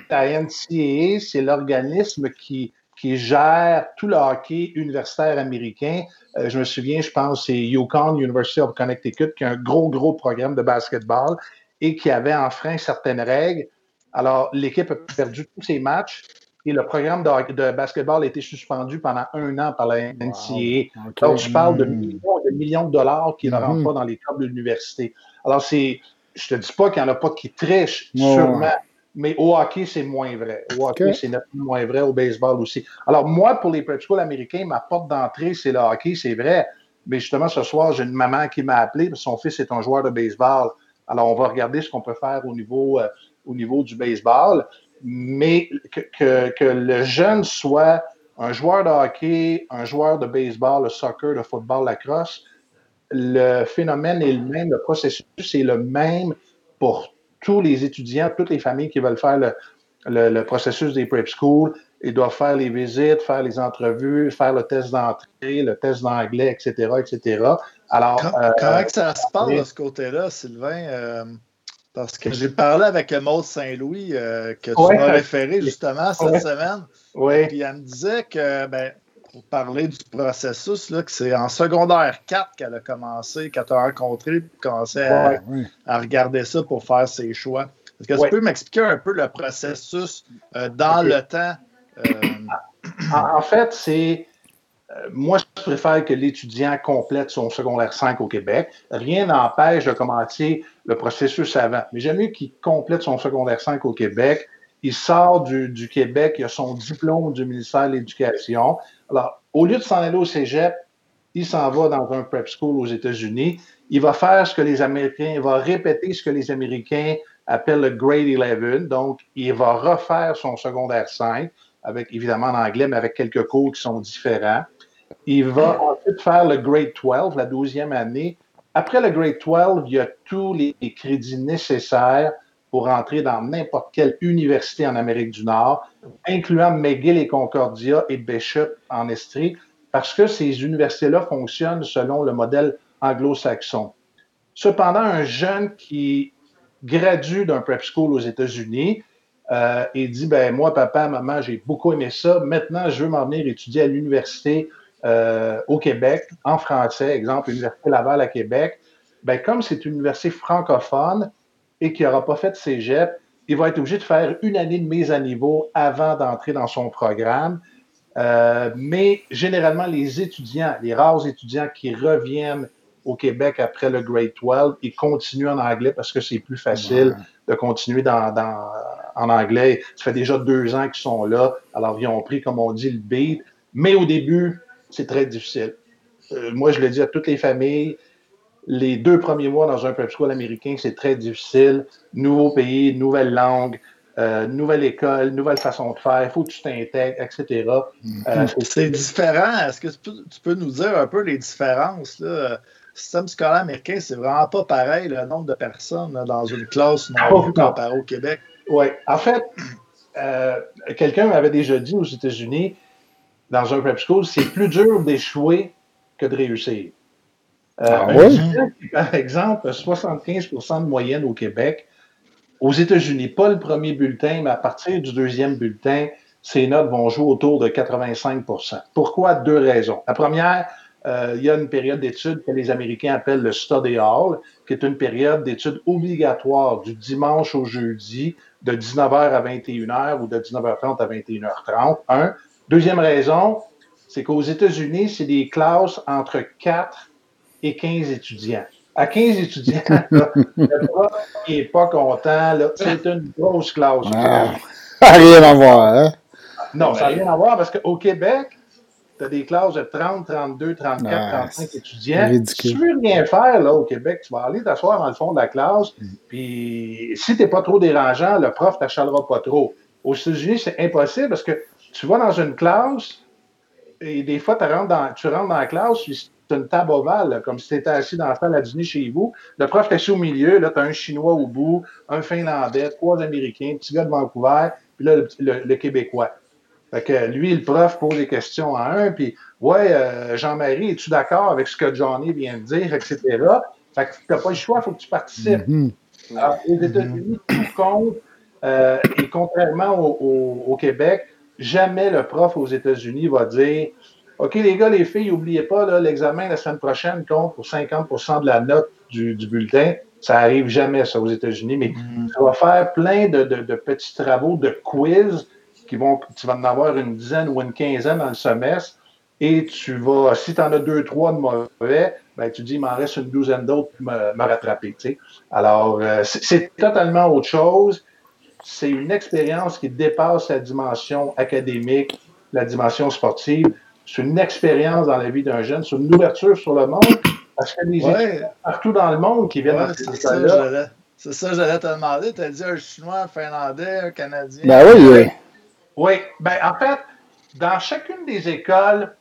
la NCAA, c'est l'organisme qui, qui gère tout le hockey universitaire américain. Euh, je me souviens, je pense, c'est Yukon, University of Connecticut, qui a un gros, gros programme de basketball et qui avait enfreint certaines règles. Alors, l'équipe a perdu tous ses matchs et le programme de, basketball a été suspendu pendant un an par la NCAA. Donc, je parle de hmm. millions de millions de dollars qui ne rentrent hmm. pas dans les câbles de l'université. Alors, c'est, je te dis pas qu'il n'y en a pas qui trichent, sûrement, mais au hockey, c'est moins vrai. Au hockey, c'est nettement moins vrai, au baseball aussi. Alors, moi, pour les prep schools américains, ma porte d'entrée, c'est le hockey, c'est vrai. Mais justement, ce soir, j'ai une maman qui m'a appelé, son fils est un joueur de baseball. Alors, on va regarder ce qu'on peut faire au niveau, euh, au niveau du baseball mais que, que, le jeune soit un joueur de hockey, un joueur de baseball, de soccer, de football, lacrosse, le phénomène est le même, le processus est le même pour tous les étudiants, toutes les familles qui veulent faire le, le, processus des prep schools. Ils doivent faire les visites, faire les entrevues, faire le test d'entrée, le test d'anglais, etc., etc. Alors, comment, euh, ça se passe de ce côté-là, Sylvain? Euh, parce que j'ai parlé avec Maud Saint-Louis, euh, que tu m'as référé justement cette semaine. Oui. Puis elle me disait que, ben, pour parler du processus, là, que c'est en secondaire 4 qu'elle a commencé, qu'elle t'a rencontré, puis commencé à, regarder ça pour faire ses choix. Est-ce que tu peux m'expliquer un peu le processus euh, dans le temps? Euh, en, fait, c'est euh, moi, je préfère que l'étudiant complète son secondaire 5 au Québec. Rien n'empêche de commencer le processus avant. Mais j'aime mieux qu'il complète son secondaire 5 au Québec. Il sort du, Québec, il a son diplôme du ministère de l'Éducation. Alors, au lieu de s'en aller au cégep, il s'en va dans un prep school aux États-Unis. Il va faire ce que les Américains, il va répéter ce que les Américains appellent le grade 11. Donc, il va refaire son secondaire 5, avec évidemment en anglais, mais avec quelques cours qui sont différents. Il va ensuite faire le Grade 12, la douzième année. Après le Grade 12, il y a tous les crédits nécessaires pour entrer dans n'importe quelle université en Amérique du Nord, incluant McGill et Concordia et Bishop en Estrie, parce que ces universités-là fonctionnent selon le modèle anglo-saxon. Cependant, un jeune qui gradue d'un prep school aux États-Unis euh, et dit ben moi papa maman j'ai beaucoup aimé ça maintenant je veux m'en venir étudier à l'université euh, au Québec, en français, exemple, l'Université Laval à Québec, ben, comme c'est une université francophone et qui n'aura pas fait de cégep, il va être obligé de faire une année de mise à niveau avant d'entrer dans son programme. Euh, mais généralement, les étudiants, les rares étudiants qui reviennent au Québec après le Grade 12, ils continuent en anglais parce que c'est plus facile de continuer dans, en anglais. Ça fait déjà deux ans qu'ils sont là, alors ils ont pris, comme on dit, le beat. Mais au début, c'est très difficile. Euh, moi, je le dis à toutes les familles, Les deux premiers mois dans un prep school américain, c'est très difficile. Nouveau pays, nouvelle langue, euh, nouvelle école, nouvelle façon de faire, il faut que tu t'intègres, etc. Euh, c'est différent. Est-ce que tu peux, nous dire un peu les différences? Là? Le système scolaire américain, c'est vraiment pas pareil le nombre de personnes dans une classe non oh, comparé au Québec. Oui. En fait, euh, quelqu'un m'avait déjà dit aux États-Unis, dans un prep school, c'est plus dur d'échouer que de réussir. Ah par exemple, 75% de moyenne au Québec, aux États-Unis, pas le premier bulletin, mais à partir du deuxième bulletin, ces notes vont jouer autour de 85% Pourquoi? Deux raisons. La première, euh, il y a une période d'études que les Américains appellent le Study Hall, qui est une période d'études obligatoire du dimanche au jeudi, de 19h à 21h ou de 19h30 à 21h30. Un. Deuxième raison, c'est qu'aux États-Unis, c'est des classes entre 4 et 15 étudiants à 15 étudiants, le prof n'est pas content. C'est une grosse classe. Ah, rien à voir. Hein? Non, ça n'a rien à voir parce qu'au Québec, tu as des classes de 30, 32, 34, 35 étudiants. Si tu veux rien faire là, au Québec, tu vas aller t'asseoir dans le fond de la classe. Mm. Puis si tu n'es pas trop dérangeant, le prof ne t'achalera pas trop. Aux États-Unis, c'est impossible parce que tu vas dans une classe et des fois, tu rentres dans, tu rentres dans la classe, une table ovale, comme si tu étais assis dans la salle à dîner chez vous. Le prof est assis au milieu, là, tu as un Chinois au bout, un Finlandais, trois Américains, un petit gars de Vancouver, puis là, le, Québécois. Fait que lui, le prof pose des questions à un, puis Ouais, euh, Jean-Marie, es-tu d'accord avec ce que Johnny vient de dire, etc. Fait que tu n'as pas le choix, il faut que tu participes. Mm-hmm. Alors, aux États-Unis, tout compte, euh, et contrairement au Québec, jamais le prof aux États-Unis va dire OK, les gars, les filles, n'oubliez pas, l'examen la semaine prochaine compte pour 50% de la note du, bulletin. Ça arrive jamais, ça, aux États-Unis, mais mm. tu vas faire plein de, petits travaux de quiz qui vont, tu vas en avoir une dizaine ou une quinzaine dans le semestre. Et tu vas, si tu en as deux, trois de mauvais, ben, tu dis, il m'en reste une douzaine d'autres pour me, rattraper. Alors, euh, c'est totalement autre chose. C'est une expérience qui dépasse la dimension académique, la dimension sportive c'est une expérience dans la vie d'un jeune, c'est une ouverture sur le monde, parce qu'il y a des ouais. partout dans le monde qui viennent ouais, dans ces là C'est ça, j'allais te demander. Tu as dit un Chinois, un Finlandais, un Canadien. Ben oui, oui. Oui, ben en fait, dans chacune des écoles,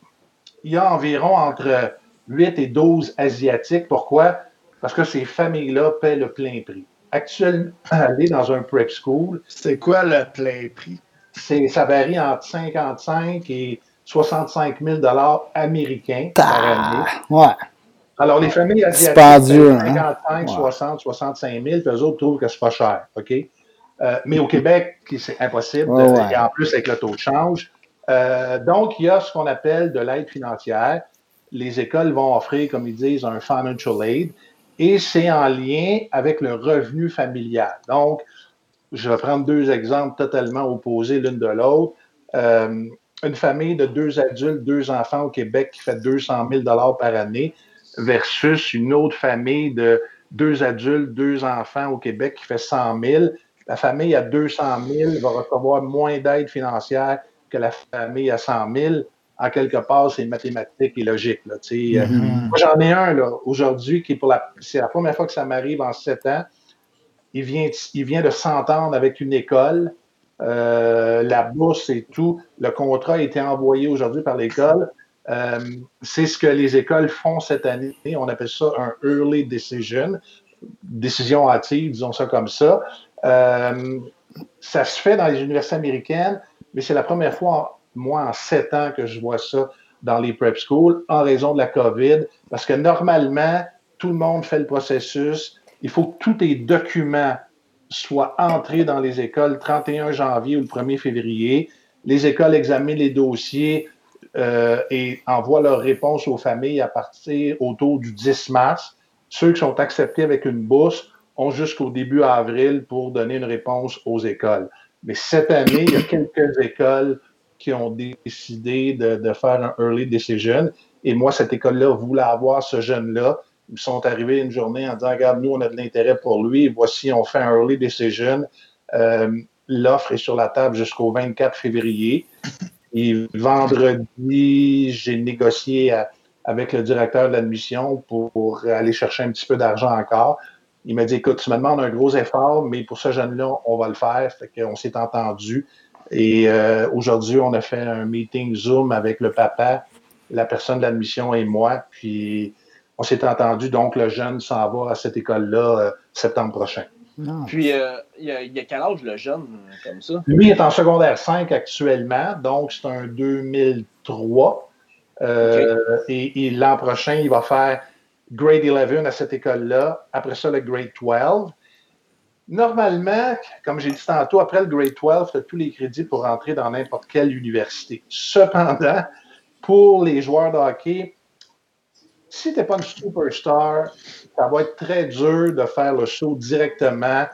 il y a environ entre 8 et 12 Asiatiques. Pourquoi? Parce que ces familles-là paient le plein prix. Actuellement, aller dans un prep school. C'est quoi le plein prix? Ça varie entre 55 et 65 000 américains par année. Ouais. Alors, les familles asiatiques, 55, 60, 65 000, puis eux autres trouvent que c'est pas cher. OK? Euh, mais au Québec, c'est impossible, et en plus avec le taux de change. Euh, donc, il y a ce qu'on appelle de l'aide financière. Les écoles vont offrir, comme ils disent, un financial aid, et c'est en lien avec le revenu familial. Donc, je vais prendre deux exemples totalement opposés l'une de l'autre. Euh, une famille de deux adultes, deux enfants au Québec qui fait 200 000 par année versus une autre famille de deux adultes, deux enfants au Québec qui fait 100 000. La famille à 200 000 va recevoir moins d'aide financière que la famille à 100 000. En quelque part, c'est mathématique et logique. Là, mm-hmm. Moi, j'en ai un aujourd'hui qui, pour la, c'est la première fois que ça m'arrive en sept ans. Il vient, il vient de s'entendre avec une école euh, la bourse et tout. Le contrat a été envoyé aujourd'hui par l'école. Euh, c'est ce que les écoles font cette année. On appelle ça un early decision, décision hâtive, disons ça comme ça. Euh, ça se fait dans les universités américaines, mais c'est la première fois, moi, en sept ans, que je vois ça dans les prep schools en raison de la COVID, parce que normalement, tout le monde fait le processus. Il faut que tous tes documents soit entré dans les écoles 31 janvier ou le 1er février. Les écoles examinent les dossiers euh, et envoient leurs réponses aux familles à partir autour du 10 mars. Ceux qui sont acceptés avec une bourse ont jusqu'au début avril pour donner une réponse aux écoles. Mais cette année, il y a quelques écoles qui ont décidé de, de faire un early decision. Et moi, cette école-là voulait avoir ce jeune-là ils sont arrivés une journée en disant Regarde, nous, on a de l'intérêt pour lui. Voici, on fait un early decision. Euh, l'offre est sur la table jusqu'au 24 février. Et vendredi, j'ai négocié avec le directeur de l'admission pour, aller chercher un petit peu d'argent encore. Il m'a dit, écoute, tu me demandes un gros effort, mais pour ce jeune-là, on va le faire. Fait qu'on s'est entendu. Et euh, aujourd'hui, on a fait un meeting Zoom avec le papa, la personne de l'admission et moi. Puis on s'est entendu. Donc, le jeune s'en va à cette école-là euh, septembre prochain. Puis, euh, il, y a, y, a, quel âge le jeune comme ça? Lui est en secondaire 5 actuellement. Donc, c'est un 2003. Et, et l'an prochain, il va faire grade 11 à cette école-là. Après ça, le grade 12. Normalement, comme j'ai dit tantôt, après le grade 12, tu as tous les crédits pour rentrer dans n'importe quelle université. Cependant, pour les joueurs de hockey, si tu n'es pas une superstar, ça va être très dur de faire le saut directement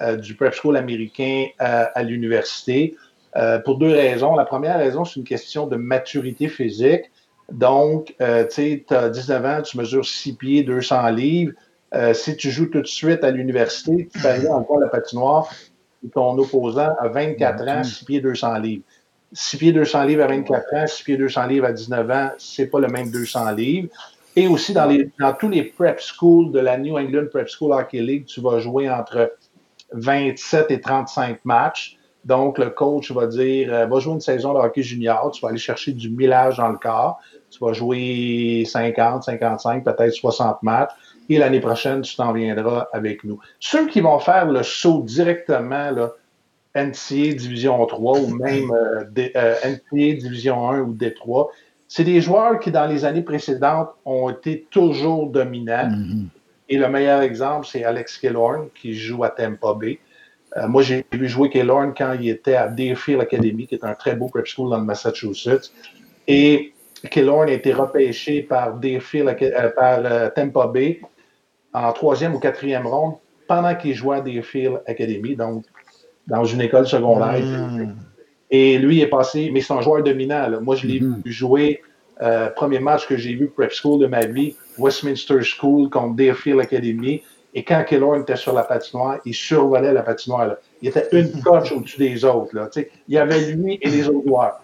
euh, du prep school américain à, l'université. Euh, pour deux raisons. La première raison, c'est une question de maturité physique. Donc, euh, tu sais, tu as 19 ans, tu mesures 6 pieds, 200 livres. Si tu joues tout de suite à l'université, tu fais encore la patinoire, ton opposant a 24 ans, 6 pieds 200 livres. 6 pieds 200 livres à 24 ans, 6 pieds 200 livres à 19 ans, c'est pas le même 200 livres. Et aussi, dans, tous les prep schools de la New England Prep School Hockey League, tu vas jouer entre 27 et 35 matchs. Donc, le coach va dire, euh, va jouer une saison de hockey junior, tu vas aller chercher du millage dans le corps, tu vas jouer 50, 55, peut-être 60 matchs et l'année prochaine, tu t'en viendras avec nous. Ceux qui vont faire le saut directement, là, NCA Division 3 ou même euh, euh NCA Division 1 ou D3, c'est des joueurs qui, dans les années précédentes, ont été toujours dominants. Mm-hmm. Et le meilleur exemple, c'est Alex Killorn, qui joue à Tampa Bay. Euh, moi, j'ai vu jouer Killorn quand il était à Deerfield Academy, qui est un très beau prep school dans le Massachusetts. Et Killorn a été repêché par Deerfield, euh, par Tampa Bay en troisième ou quatrième ronde pendant qu'il jouait à Deerfield Academy, donc dans une école secondaire. Hmm. Et lui est passé, mais c'est un joueur dominant. Moi, je l'ai hmm. vu jouer, euh, premier match que j'ai vu prep school de ma vie, Westminster School contre Deerfield Academy. Et quand Killorn était sur la patinoire, il survolait la patinoire. Il était une coche au-dessus des autres. Là. Il y avait lui et les autres joueurs.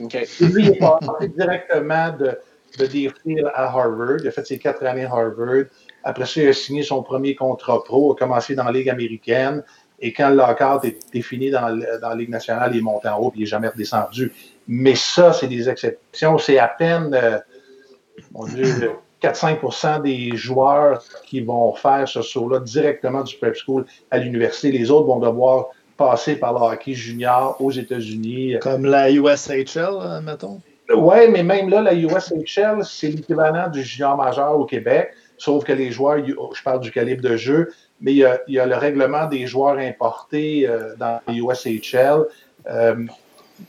Et lui, il est passé directement de, de Deerfield à Harvard. Il a fait ses quatre années à Harvard. Après ça, il a signé son premier contrat pro, a commencé dans la Ligue américaine. Et quand le lockout est fini dans, la Ligue nationale, il est monté en haut et il n'est jamais redescendu. Mais ça, c'est des exceptions. C'est à peine, euh, mon Dieu, 4-5% des joueurs qui vont faire ce saut-là directement du prep school à l'université. Les autres vont devoir passer par le hockey junior aux États-Unis. Comme la USHL, mettons? Oui, mais même là, la USHL, c'est l'équivalent du junior majeur au Québec. Sauf que les joueurs, je parle du calibre de jeu, mais il y a, le règlement des joueurs importés euh, dans les USHL. Euh,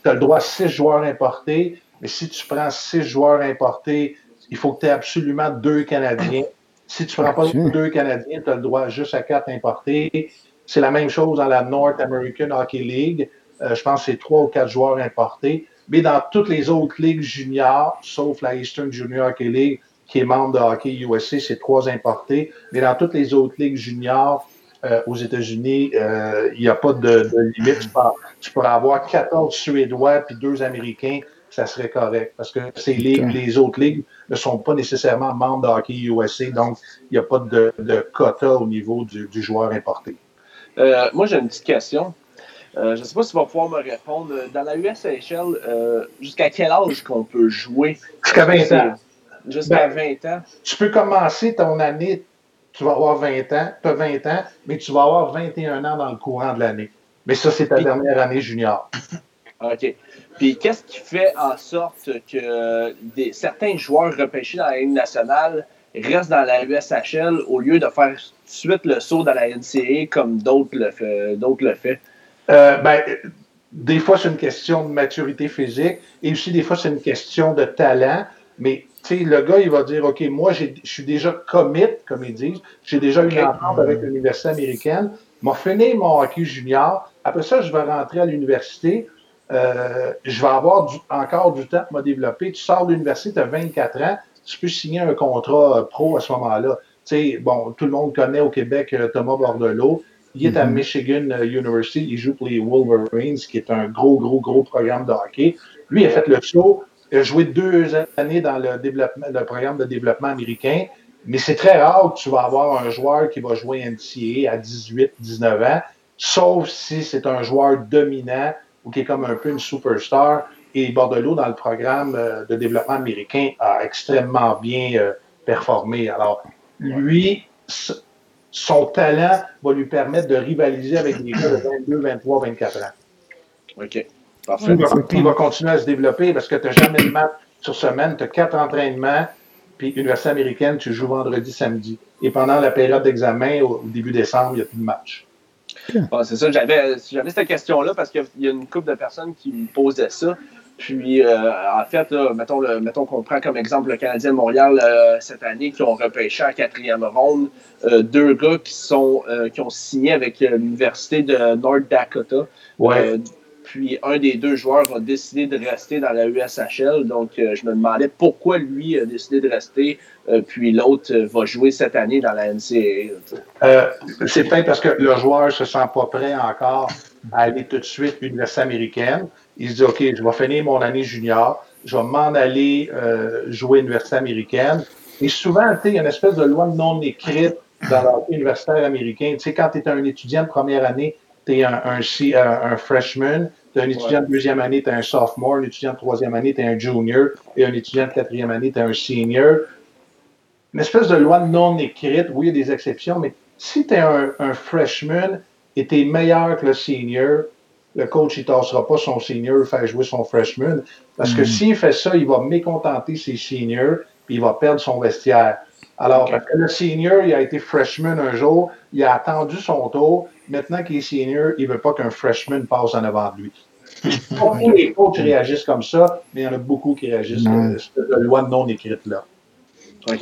tu as le droit à six joueurs importés, mais si tu prends six joueurs importés, il faut que tu aies absolument deux Canadiens. Si tu ne prends pas deux Canadiens, tu as le droit juste à quatre importés. C'est la même chose dans la North American Hockey League. Euh, je pense que c'est trois ou quatre joueurs importés. Mais dans toutes les autres ligues juniors, sauf la Eastern Junior Hockey League, qui est membre de Hockey USA, c'est trois importés. Mais dans toutes les autres ligues juniors euh, aux États-Unis, euh, il n'y a pas de, limite. Tu, pourrais avoir 14 Suédois puis deux Américains, ça serait correct. Parce que ces ligues, les autres ligues ne sont pas nécessairement membres de Hockey USA, donc il n'y a pas de, quota au niveau du, joueur importé. Euh, moi, j'ai une petite question. je ne sais pas si tu vas pouvoir me répondre. Dans la USHL, jusqu'à quel âge qu'on peut jouer? Jusqu'à 20 ans. Jusqu'à 20 ben, ans. Tu peux commencer ton année, tu vas avoir 20 ans, tu as 20 ans, mais tu vas avoir 21 ans dans le courant de l'année. Mais ça, c'est ta dernière année junior. OK. Puis qu'est-ce qui fait en sorte que des, certains joueurs repêchés dans la Ligue nationale restent dans la USHL au lieu de faire tout de suite le saut dans la NCAA comme d'autres le, fait, le fait? Euh, ben, des fois, c'est une question de maturité physique et aussi des fois, c'est une question de talent. Mais le gars, il va dire, OK, moi, je suis déjà commit, comme ils disent. J'ai déjà eu une entente avec l'université américaine. M'a fini mon hockey junior. Après ça, je vais rentrer à l'université. Euh, je vais avoir encore du temps pour me développer. Tu sors de l'université, tu as 24 ans. Tu peux signer un contrat euh, pro à ce moment-là. bon, tout le monde connaît au Québec euh, Thomas Bordelot. Il est à mm-hmm. Michigan University. Il joue pour les Wolverines, qui est un gros, gros, gros programme de hockey. Lui, il a fait le saut Il a joué deux années dans le, développement, le programme de développement américain, mais c'est très rare que tu vas avoir un joueur qui va jouer NCAA à 18, 19 ans, sauf si c'est un joueur dominant ou qui est comme un peu une superstar. Et Bordelot, dans le programme euh, de développement américain, a extrêmement bien euh, performé. Alors, lui, son talent va lui permettre de rivaliser avec des gars de 22, 23, 24 ans. OK. Parfait. Il va, continuer à se développer parce que tu n'as jamais de match sur semaine, tu as quatre entraînements, puis Université américaine, tu joues vendredi, samedi. Et pendant la période d'examen, au, début décembre, il n'y a plus de match. c'est ça, j'avais cette question-là parce qu'il y a une couple de personnes qui me posaient ça. Puis, euh, en fait, mettons, le, mettons qu'on prend comme exemple le Canadien de Montréal euh, cette année qui ont repêché à quatrième ronde euh, deux gars qui sont qui ont signé avec l'Université de North Dakota. Ouais. Puis un des deux joueurs a décidé de rester dans la USHL. Donc, je me demandais pourquoi lui a décidé de rester, puis l'autre va jouer cette année dans la NCAA. C'est peut-être parce que le joueur se sent pas prêt encore à aller tout de suite à l'université américaine. Il se dit, OK, je vais finir mon année junior, je vais m'en aller euh, jouer à l'université américaine. Et souvent, il y a une espèce de loi non écrite dans l'universitaire américain. Tu sais, quand tu es un étudiant de première année, tu es un, un, un, freshman, tu es un étudiant de deuxième année, tu es un sophomore, un étudiant de troisième année, tu es un junior, et un étudiant de quatrième année, tu es un senior. Une espèce de loi non écrite, oui, il y a des exceptions, mais si tu es un, un freshman et tu es meilleur que le senior, le coach, il ne tassera pas son senior faire jouer son freshman. Parce que hmm. s'il fait ça, il va mécontenter ses seniors, puis il va perdre son vestiaire. Alors, le senior, il a été freshman un jour, il a attendu son tour. Maintenant qu'il est senior, il ne veut pas qu'un freshman passe en avant de lui. Pas tous les coachs réagissent comme ça, mais il y en a beaucoup qui réagissent de cette loi non écrite-là.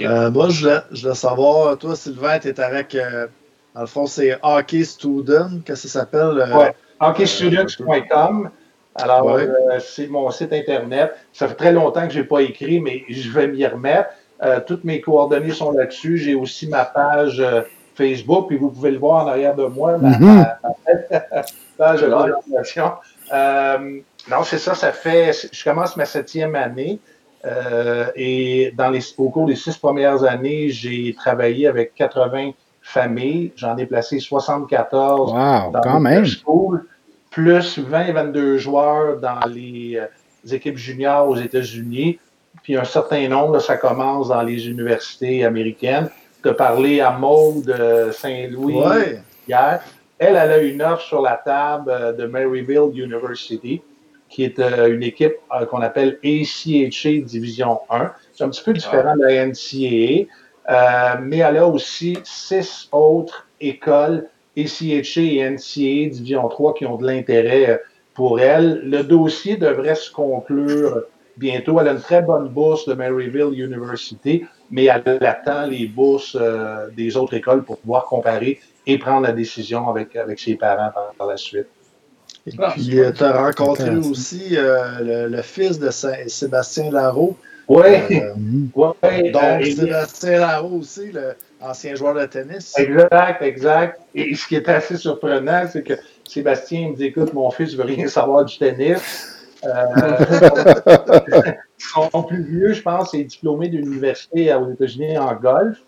Euh, moi, je voulais, savoir, toi, Sylvain, tu es avec, euh, dans le fond, c'est Hockey Student, qu'est-ce que ça s'appelle? Euh, hockeystudents.com. Alors, euh, c'est mon site Internet. Ça fait très longtemps que je n'ai pas écrit, mais je vais m'y remettre. Euh, toutes mes coordonnées sont là-dessus. J'ai aussi ma page euh, Facebook, puis vous pouvez le voir en arrière de moi, ma, mm-hmm. page de présentation. non, c'est ça, ça fait. Je commence ma septième année. et dans les, au cours des six premières années, j'ai travaillé avec 80 familles. J'en ai placé 74 wow, dans quand même. plus 20-22 joueurs dans les, euh, équipes juniors aux États-Unis. Puis un certain nombre, ça commence dans les universités américaines. De parler à Maud euh, Saint-Louis hier. Elle, elle a une offre sur la table euh, de Maryville University, qui est une équipe qu'on appelle ACHA Division 1. C'est un petit peu différent de la NCAA. Euh, mais elle a aussi six autres écoles, ACHA et NCA, Division 3, qui ont de l'intérêt pour elle. Le dossier devrait se conclure bientôt. Elle a une très bonne bourse de Maryville University, mais elle attend les bourses euh, des autres écoles pour pouvoir comparer et prendre la décision avec, avec ses parents par, la suite. Et puis, euh, tu as rencontré aussi le, fils de Sébastien Larreau, oui. Euh, ouais, donc, euh, Sébastien Larreau aussi, l'ancien joueur de tennis. Exact, exact. Et ce qui est assez surprenant, c'est que Sébastien me dit Écoute, mon fils ne veut rien savoir du tennis. Euh, son plus vieux, je pense, est diplômé d'université aux États-Unis en golf.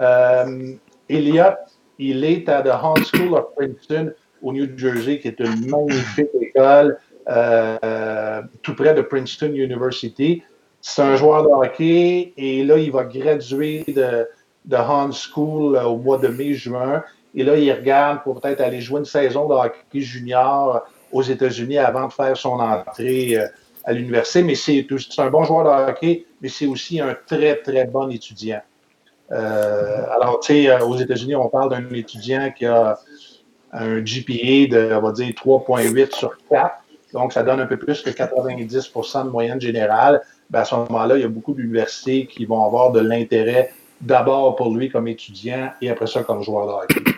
Euh, Elliot, il est à The Hunt School of Princeton au New Jersey, qui est une magnifique école euh, tout près de Princeton University. C'est un joueur de hockey et là, il va graduer de, de Hans School au mois de mai-juin. Et là, il regarde pour peut-être aller jouer une saison de hockey junior aux États-Unis avant de faire son entrée euh, à l'université. Mais c'est un bon joueur de hockey, mais c'est aussi un très, très bon étudiant. Euh, alors, tu sais, aux États-Unis, on parle d'un étudiant qui a un GPA de, on va dire, 3,8 sur 4. Donc, ça donne un peu plus que 90% de moyenne générale ben à ce moment-là, il y a beaucoup d'universités qui vont avoir de l'intérêt d'abord pour lui comme étudiant et après ça comme joueur de hockey.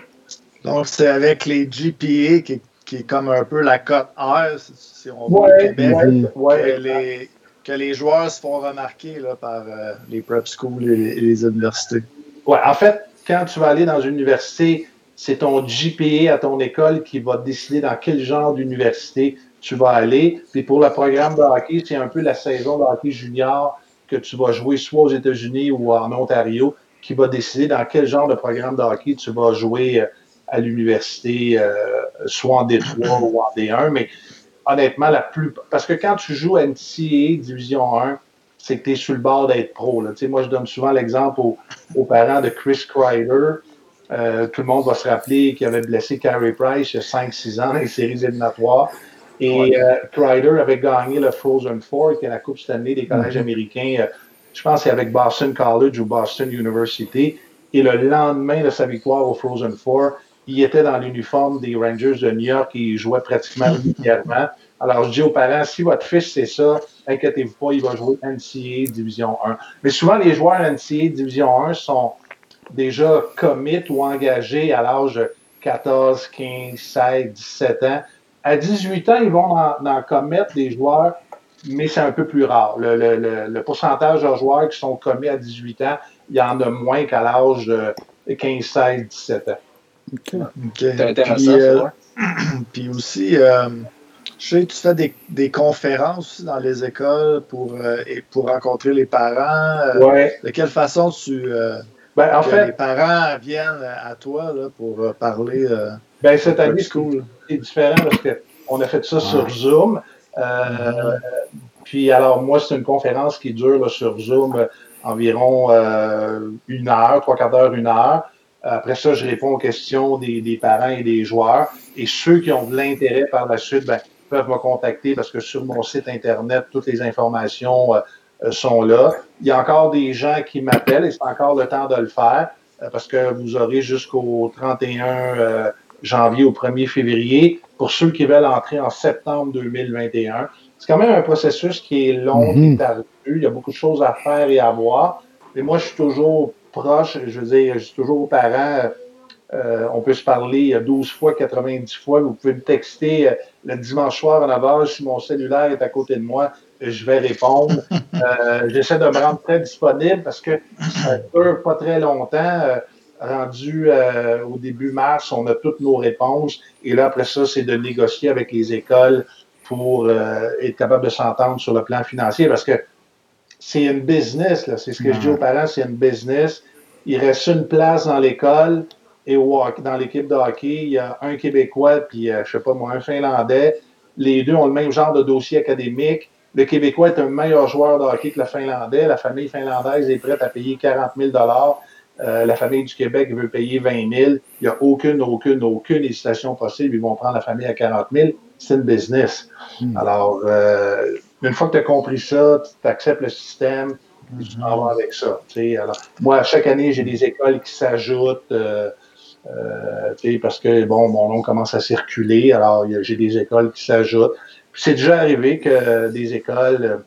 Donc, c'est avec les GPA qui, qui, est comme un peu la cote R, si on veut, au Québec, que, les, que, les, joueurs se font remarquer là, par euh, les prep schools et les, universités. Oui, en fait, quand tu vas aller dans une université, c'est ton GPA à ton école qui va décider dans quel genre d'université tu vas aller. Puis pour le programme de hockey, c'est un peu la saison de hockey junior que tu vas jouer soit aux États-Unis ou en Ontario qui va décider dans quel genre de programme de hockey tu vas jouer euh, à l'université, euh, soit en D3 ou en D1. Mais honnêtement, la plus. Parce que quand tu joues à NCAA Division 1, c'est que tu es sur le bord d'être pro. Là. Moi, je donne souvent l'exemple aux, parents de Chris Kreider. Euh, tout le monde va se rappeler qu'il avait blessé Carey Price il y a 5-6 ans dans les séries éliminatoires. Et euh, Kreider avait gagné le Frozen Four, qui est la Coupe Stanley des collèges mm-hmm. américains, euh, je pense c'est avec Boston College ou Boston University. Et le lendemain de sa victoire au Frozen Four, il était dans l'uniforme des Rangers de New York et il jouait pratiquement régulièrement. Alors, je dis aux parents, si votre fils c'est ça, inquiétez-vous pas, il va jouer NCAA Division 1. Mais souvent, les joueurs NCAA Division 1 sont déjà commit ou engagés à l'âge de 14, 15, 16, 17 ans. À 18 ans, ils vont en, commettre des joueurs, mais c'est un peu plus rare. Le, pourcentage de joueurs qui sont commis à 18 ans, il y en a moins qu'à l'âge de 15, 16, 17 ans. OK. C'est intéressant, euh, puis, aussi, euh, je sais que tu fais des, des, conférences dans les écoles pour, euh, pour rencontrer les parents. Ouais. De quelle façon tu. Ben, en fait, les parents viennent à toi là, pour parler. ben, cette année, c'est différent parce qu'on a fait ça sur Zoom. Mm-hmm. Puis, alors, moi, c'est une conférence qui dure sur Zoom environ une heure, trois quarts d'heure, une heure. Après ça, je réponds aux questions des, parents et des joueurs. Et ceux qui ont de l'intérêt par la suite, ben, peuvent me contacter parce que sur mon site Internet, toutes les informations euh, euh, sont là. Il y a encore des gens qui m'appellent et c'est encore le temps de le faire euh, parce que vous aurez jusqu'au 31 janvier au 1er février pour ceux qui veulent entrer en septembre 2021. C'est quand même un processus qui est long, mm Il y a beaucoup de choses à faire et à voir. Mais moi, je suis toujours proche. Je veux dire, je suis toujours aux parents. Euh, on peut se parler 12 fois, 90 fois. Vous pouvez me texter euh, le dimanche soir en avant si mon cellulaire est à côté de moi, je vais répondre. Euh, j'essaie de me rendre très disponible parce que ça dure pas très longtemps. rendu au début mars, on a toutes nos réponses. Et là, après ça, c'est de négocier avec les écoles pour être capable de s'entendre sur le plan financier parce que c'est une business, là. C'est ce que je dis aux parents, c'est une business. Il reste une place dans l'école et dans l'équipe de hockey, il y a un Québécois puis, euh, je sais pas moi, un Finlandais. Les deux ont le même genre de dossier académique. Le Québécois est un meilleur joueur de hockey que le Finlandais. La famille finlandaise est prête à payer 40 000 euh, La famille du Québec veut payer 20 000 Il n'y a aucune, aucune, aucune hésitation possible. Ils vont prendre la famille à 40 000 C'est une business. Hmm. Alors, euh, une fois que tu as compris ça, tu acceptes le système, tu vas vas avec ça. Alors, moi, chaque année, j'ai des écoles qui s'ajoutent. Euh, euh, parce que bon, mon nom commence à circuler, alors j'ai des écoles qui s'ajoutent. C'est déjà arrivé que des écoles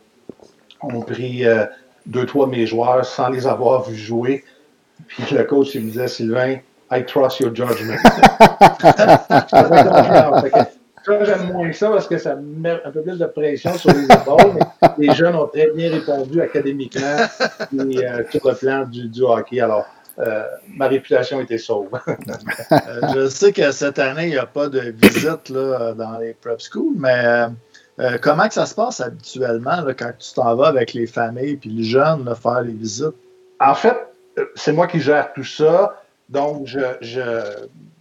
ont pris euh, deux, trois de mes joueurs sans les avoir vus jouer. Puis le coach il me disait Sylvain, I trust your judgment. j'aime moins ça parce que ça met un peu plus de pression sur les épaules. Mais les jeunes ont très bien répondu académiquement et euh, sur le plan du, du hockey. Alors, euh, ma réputation était sauve. Euh, je sais que cette année, il n'y a pas de visite là, dans les prep schools, mais comment que ça se passe habituellement quand tu t'en vas avec les familles et les jeunes faire les visites? En fait, c'est moi qui gère tout ça. Donc, je, je,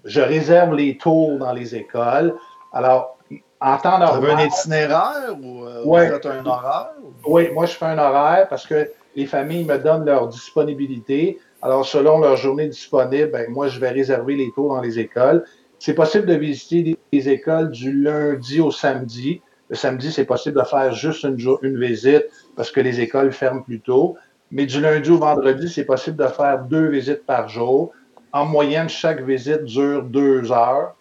je réserve les tours dans les écoles. Alors, en temps normal. Tu un itinéraire ou euh, un horaire? Oui, moi, je fais un horaire parce que les familles me donnent leur disponibilité. Alors, selon leur journée disponible, ben, moi, je vais réserver les tours dans les écoles. C'est possible de visiter des, écoles du lundi au samedi. Le samedi, c'est possible de faire juste une, une visite parce que les écoles ferment plus tôt. Mais du lundi au vendredi, c'est possible de faire deux visites par jour. En moyenne, chaque visite dure deux heures.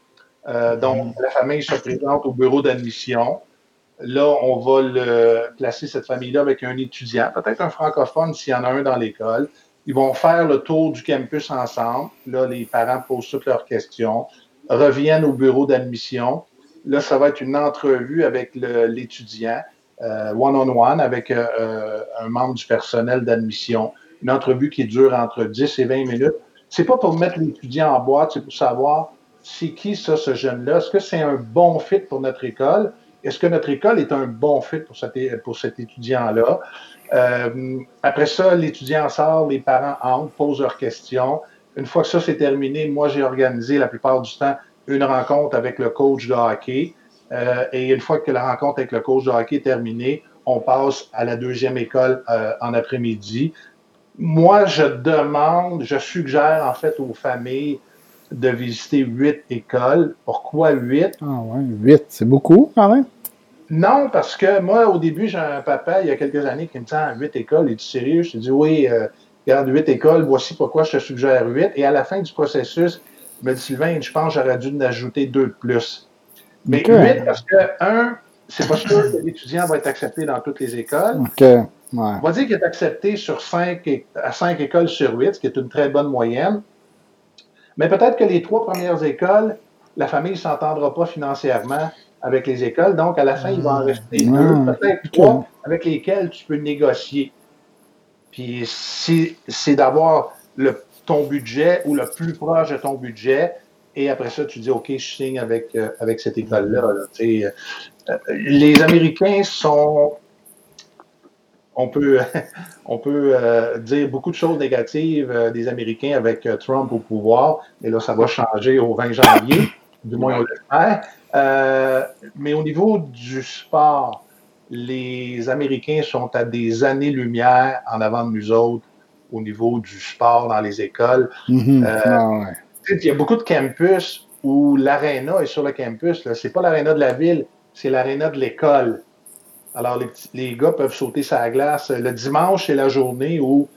Euh, donc, la famille se présente au bureau d'admission. Là, on va le, placer cette famille-là avec un étudiant, peut-être un francophone s'il y en a un dans l'école. Ils vont faire le tour du campus ensemble. Là, les parents posent toutes leurs questions, reviennent au bureau d'admission. Là, ça va être une entrevue avec l'étudiant, euh, one-on-one, avec euh, un membre du personnel d'admission. Une entrevue qui dure entre 10 et 20 minutes. C'est pas pour mettre l'étudiant en boîte, c'est pour savoir c'est qui ça, ce jeune-là? Est-ce que c'est un bon fit pour notre école? est-ce que notre école est un bon fit pour cet, étudiant-là? Euh, après ça, l'étudiant sort, les parents entrent, posent leurs questions. Une fois que ça c'est terminé, moi j'ai organisé la plupart du temps une rencontre avec le coach de hockey. Euh, et une fois que la rencontre avec le coach de hockey est terminée, on passe à la deuxième école euh, en après-midi. Moi, je demande, je suggère en fait aux familles de visiter huit écoles. Pourquoi huit? Ah ouais, huit, c'est beaucoup quand même. Non, parce que moi, au début, j'ai un papa, il y a quelques années, qui me dit ah, huit écoles, es-tu sérieux? Je lui dis oui, euh, regarde, huit écoles, voici pourquoi je te suggère huit. Et à la fin du processus, il me dit Sylvain, je pense que j'aurais dû en ajouter deux de plus. Mais huit, parce que, un, c'est pas sûr que l'étudiant va être accepté dans toutes les écoles. On va dire qu'il est accepté sur cinq, à cinq écoles sur huit, ce qui est une très bonne moyenne. Mais peut-être que les trois premières écoles, la famille ne s'entendra pas financièrement avec les écoles. Donc, à la fin, il va en ah. rester deux, peut-être trois, avec lesquels tu peux négocier. Puis, c'est d'avoir ton budget ou le plus proche de ton budget. Et après ça, tu dis, OK, je signe avec, euh, avec cette école-là. Euh, euh, les Américains sont on peut, on peut dire beaucoup de choses négatives des Américains avec Trump au pouvoir, mais là, ça va changer au 20 janvier, du moins on l'espère. Euh, mais au niveau du sport, les Américains sont à des années-lumière en avant de nous autres au niveau du sport dans les écoles. Mm-hmm. Euh, ah, il y a beaucoup de campus où l'aréna est sur le campus. Ce n'est pas l'aréna de la ville, c'est l'aréna de l'école. Alors, les, les, gars peuvent sauter sa glace. Le dimanche, c'est la journée où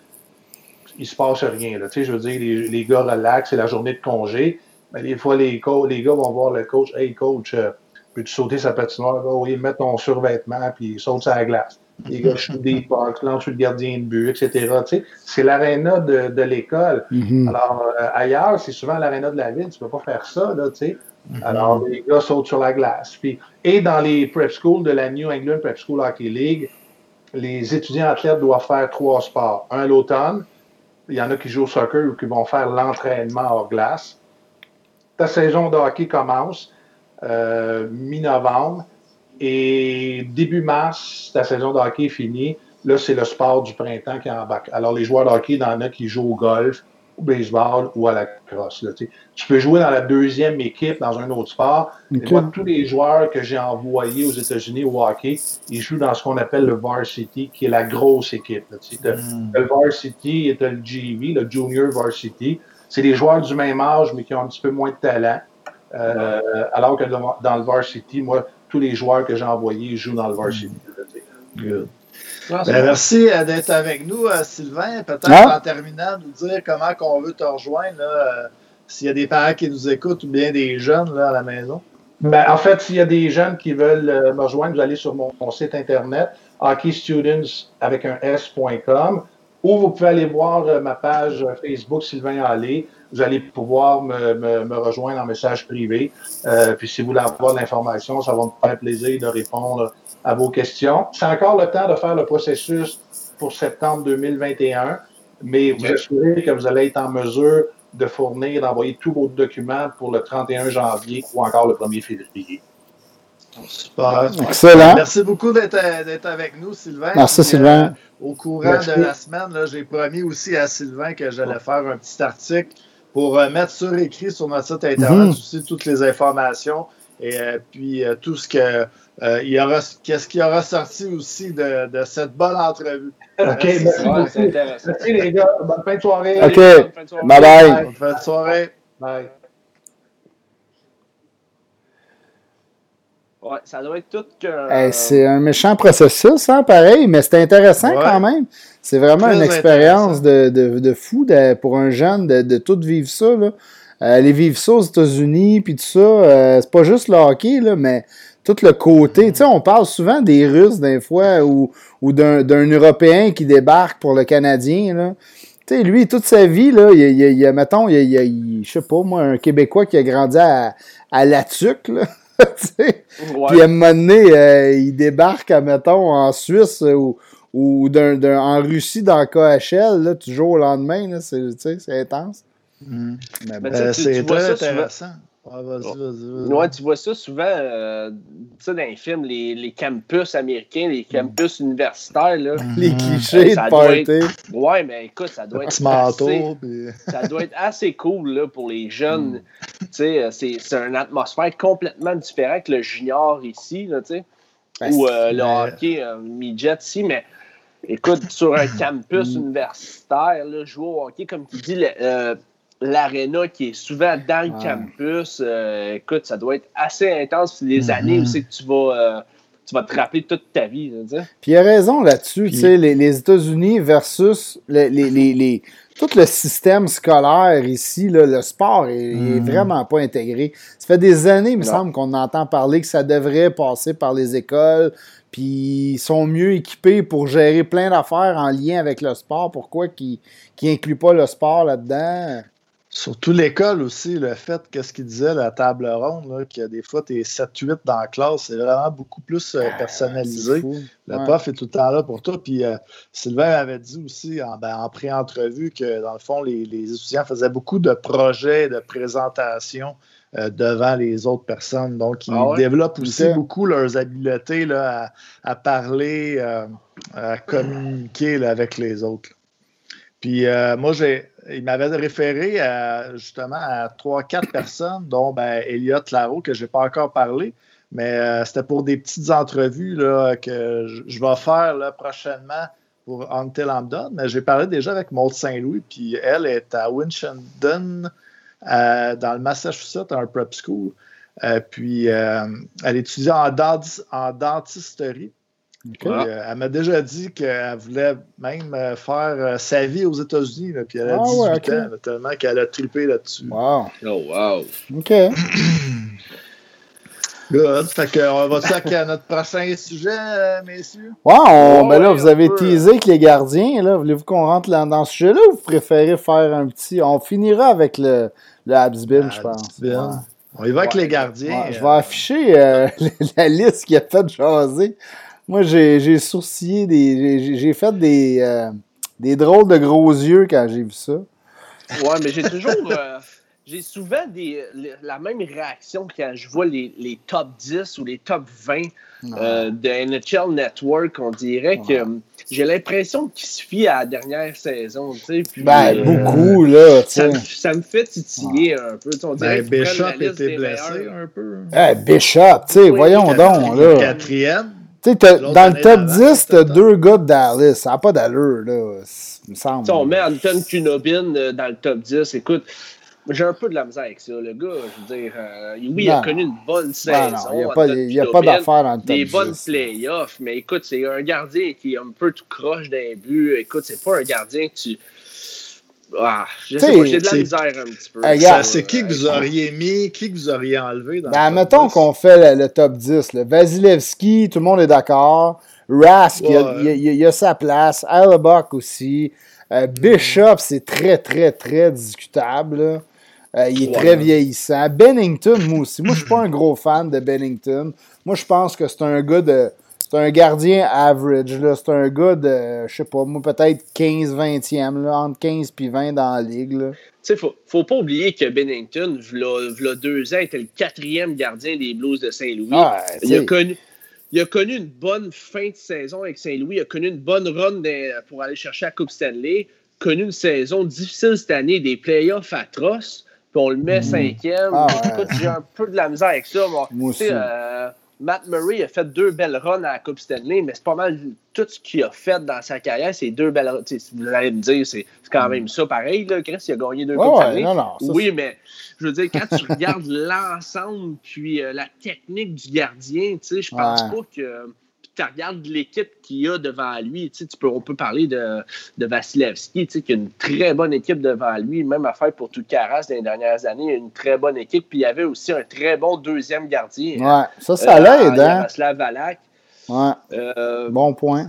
il se passe rien. Là. Je veux dire, les, les gars relaxent, c'est la journée de congé. Mais des fois, les, les gars vont voir le coach. Hey, coach, euh, peux-tu sauter sa patinoire? oui, mets ton survêtement, puis saute sa glace. Les gars chutent des parcs, lance le gardien de but, etc. Tu sais, c'est l'aréna de, de l'école. Mm-hmm. Alors, euh, ailleurs, c'est souvent l'aréna de la ville. Tu peux pas faire ça, là, tu sais. Mm-hmm. Alors, les gars sautent sur la glace. Puis, et dans les prep schools de la New England Prep School Hockey League, les étudiants athlètes doivent faire trois sports. Un l'automne, il y en a qui jouent au soccer ou qui vont faire l'entraînement hors glace ta saison de hockey commence euh, mi-novembre et début mars, ta saison de hockey est finie. Là, c'est le sport du printemps qui est en bac. Alors, les joueurs de hockey, il y en a qui jouent au golf, au baseball ou à la crosse. tu peux jouer dans la deuxième équipe dans un autre sport. moi, tous les joueurs que j'ai envoyés aux États-Unis au hockey, ils jouent dans ce qu'on appelle le varsity, qui est la grosse équipe. Tu hmm. Le varsity et le GV, le junior varsity c'est des joueurs du même âge, mais qui ont un petit peu moins de talent. Euh, alors que dans le varsity, moi, tous les joueurs que j'ai envoyés jouent dans le varsity. Good. Ben, merci euh, d'être avec nous, euh, Sylvain. Peut-être en terminant, nous dire comment on veut te rejoindre, s'il y a des parents qui nous écoutent ou bien des jeunes là, à la maison. Ben, en fait, s'il y a des jeunes qui veulent me rejoindre, vous allez sur mon, site internet, hockeystudents avec un S.com ou vous pouvez aller voir euh, ma page Facebook Sylvain Allé. Vous allez pouvoir me, rejoindre en message privé. Euh, puis si vous voulez avoir de l'information, ça va me faire plaisir de répondre à vos questions. C'est encore le temps de faire le processus pour septembre 2021, mais vous assurez que vous allez être en mesure de fournir, d'envoyer tous vos documents pour le 31 janvier ou encore le 1er février. Super. Excellent. Merci beaucoup d'être avec nous, Sylvain. Merci, Sylvain. au courant de la semaine, j'ai promis aussi à Sylvain que j'allais faire un petit article pour euh, mettre sur écrit sur notre site internet mhm. aussi toutes les informations et euh, puis euh, tout ce que il y aura, qu'est-ce qui aura sorti aussi de, de cette bonne entrevue? OK, merci, merci, les gars. Bonne fin de soirée. OK, bye bye. Bonne fin de soirée. Bye. Ouais, ça doit être tout que. c'est un méchant processus, hein, pareil, mais c'est intéressant quand même. C'est vraiment une expérience de, de, de, fou pour un jeune de, de, tout vivre ça. Là. Euh, aller vivre ça aux États-Unis, puis tout ça, euh, c'est pas juste le hockey, là, mais tout le côté. Tu sais, on parle souvent des Russes, des fois, ou, ou d'un Européen qui débarque pour le Canadien. Là. Tu sais, lui, toute sa vie, là, il y a, mettons, il y a, je sais pas, moi, un Québécois qui a grandi à, à Latuc, là. Puis à un moment donné, euh, il débarque, mettons, en Suisse ou, ou en Russie dans le KHL, là, toujours au lendemain. C'est intense. Mm. Ben, c'est très intéressant. Ouais, tu vois ça souvent euh, ça dans les films, les, les, campus américains, les campus universitaires. Là. Les clichés de party. Ouais, mais écoute, ça doit être, assez, ça doit être assez cool là, pour les jeunes. Mm. sais C'est une atmosphère complètement différente que le junior ici, là, ben, ou euh, le hockey euh, midget ici, mais écoute, sur un campus mm. universitaire, là, jouer au hockey, comme tu dis, euh, l'aréna qui est souvent dans le campus, euh, écoute, ça doit être assez intense les mm-hmm. années où c'est que tu vas, euh, tu vas te rappeler toute ta vie. Puis il a raison là-dessus, tu sais, les, États-Unis versus les, les, tout le système scolaire ici, le sport est, mm-hmm. vraiment pas intégré. Ça fait des années, il me semble, qu'on entend parler que ça devrait passer par les écoles, puis ils sont mieux équipés pour gérer plein d'affaires en lien avec le sport. Pourquoi qu'ils n'incluent pas le sport là-dedans? Surtout l'école aussi, le fait, qu'est-ce qu'il disait, la table ronde, que des fois, tu es 7-8 dans la classe, c'est vraiment beaucoup plus euh, ah, personnalisé. le prof est tout le temps là pour toi. Puis euh, Sylvain avait dit aussi en, ben, pré-entrevue que, dans le fond, les, étudiants faisaient beaucoup de projets, de présentations euh, devant les autres personnes. Donc, ils ah développent aussi beaucoup leurs habiletés là, à, parler, à communiquer avec les autres. Puis moi, j'ai il m'avait référé justement à trois, quatre personnes, dont ben, Elliot Laro, que je n'ai pas encore parlé, mais euh, c'était pour des petites entrevues que je, vais faire prochainement pour Until I'm Mais j'ai parlé déjà avec Maud Saint-Louis, puis elle est à Winchendon, euh, dans le Massachusetts, à un prep school. Euh, puis elle étudie en, en dentisterie. Euh, elle m'a déjà dit qu'elle voulait même euh, faire euh, sa vie aux États-Unis. Puis elle a 18 ah ans, tellement qu'elle a trippé là-dessus. Wow. Oh, wow. OK. Good. Fait qu'on va à notre prochain sujet, messieurs? Wow, ben là, vous avez teasé que les gardiens, là, voulez-vous qu'on rentre dans ce sujet-là ou vous préférez faire un petit. On finira avec le, le Habsbin, je pense. On y va avec les gardiens. je vais afficher la liste qui a fait jaser. Moi, j'ai sourcillé des. J'ai fait des, euh, des drôles de gros yeux quand j'ai vu ça. Ouais, mais j'ai toujours. Euh, j'ai souvent des, la même réaction quand je vois les, les top 10 ou les top 20 euh, de NHL Network. On dirait que j'ai l'impression qu'il suffit à la dernière saison. Tu sais, ben, beaucoup, là. Ça, ça, me fait titiller un peu. On dirait ben, Bishop était blessé un peu. Eh, Bishop, tu sais, voyons donc. Là. Quatrième dans le top 10, t'as deux gars de Dallas. Ça n'a pas d'allure, là, il me semble. on met Anton Kunobin euh, dans le top 10. Écoute, j'ai un peu de la misère avec ça. Le gars, je veux dire, euh, oui, il a connu une bonne saison. il n'y a pas, d'affaire dans le top Des bonnes playoffs, mais écoute, c'est un gardien qui est un peu tout croche d'un but. Écoute, c'est pas un gardien que tu ah, j'ai de la misère un petit peu. c'est qui que vous auriez mis, qui que vous auriez enlevé dans ben, mettons qu'on fait le, top 10. Vasilevski, tout le monde est d'accord. Rask, il, a, sa place. Alabok aussi. Euh, Bishop, c'est très, très, très discutable. Euh, il est très vieillissant. Bennington, moi aussi. Moi, je suis pas un gros fan de Bennington. Moi, je pense que c'est un gars de c'est un gardien average. C'est un gars de, je sais pas, moi, peut-être 15-20e, entre 15 et 20 dans la ligue. Sais, faut, faut pas oublier que Bennington, il a deux ans, était le quatrième gardien des Blues de Saint-Louis. il, a connu, il a connu une bonne fin de saison avec Saint-Louis. Il a connu une bonne run pour aller chercher la Coupe Stanley. Connu une saison difficile cette année, des playoffs atroces. Puis on le met mhm. cinquième. Ah, j'ai un peu de la misère avec ça. Moi, moi aussi. Euh, Matt Murray a fait deux belles runs à la Coupe Stanley, mais c'est pas mal tout ce qu'il a fait dans sa carrière, c'est deux belles runs. Vous allez me dire, c'est quand même ça pareil, là. Chris, il a gagné deux Coupes Stanley. oui, mais je veux dire, quand tu regardes l'ensemble, puis euh, la technique du gardien, je pense pas que tu regardes l'équipe qu'il y a devant lui, tu peux, on peut parler de, de Vasilevski, qui a une très bonne équipe devant lui, même affaire pour tout Caras dans les dernières années, une très bonne équipe, puis il y avait aussi un très bon deuxième gardien. Ouais, ça, ça euh, l'aide, hein? Valak. Ouais. Euh, bon point.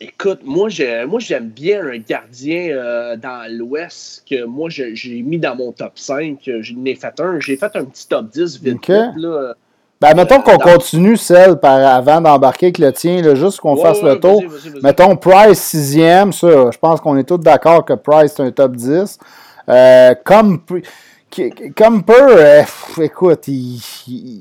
Écoute, moi, j'aime bien un gardien euh, dans l'Ouest que moi, j'ai mis dans mon top 5. J'ai fait un. J'ai fait un petit top 10 vite, vite là. Ben, mettons qu'on continue celle par avant d'embarquer avec le tien, là, juste qu'on fasse le tour. Mettons Price sixième, ça, je pense qu'on est tous d'accord que Price est un top 10. Euh, comme Comme peu, écoute, il,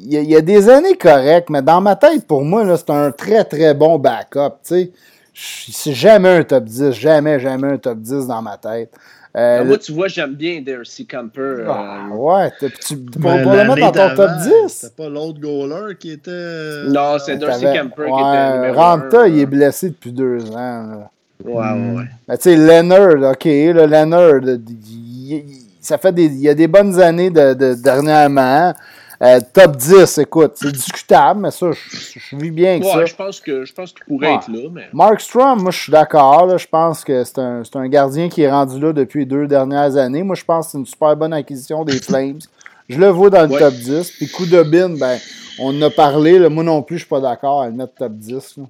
y a des années correctes, mais dans ma tête, pour moi, c'est un très très bon backup. C'est jamais un top 10, jamais, jamais un top 10 dans ma tête. Euh, moi, tu vois, j'aime bien Darcy Camper. Ah, euh, ouais, tu pour, le mettre dans ton top 10. C'était pas l'autre goaler qui était. Euh, non, c'est Darcy Camper qui était numéro Ranta, il est blessé depuis deux ans. Ouais, ouais, ouais. tu sais, Leonard, OK, le Leonard, il, ça fait des, il y a des bonnes années de, de dernièrement. Euh, top 10, écoute, c'est discutable, mais ça, je, je vis bien avec ouais, ça. Je pense que je pense qu'il pourrait être là. Mais... Mark Strom, moi, je suis d'accord. Je pense que c'est un, un, gardien qui est rendu là depuis les deux dernières années. Moi, je pense que c'est une super bonne acquisition des Flames. Je le vois dans le top 10. Puis coup de bin, ben, on en a parlé. Là, moi non plus, je suis pas d'accord à le mettre top 10. Là.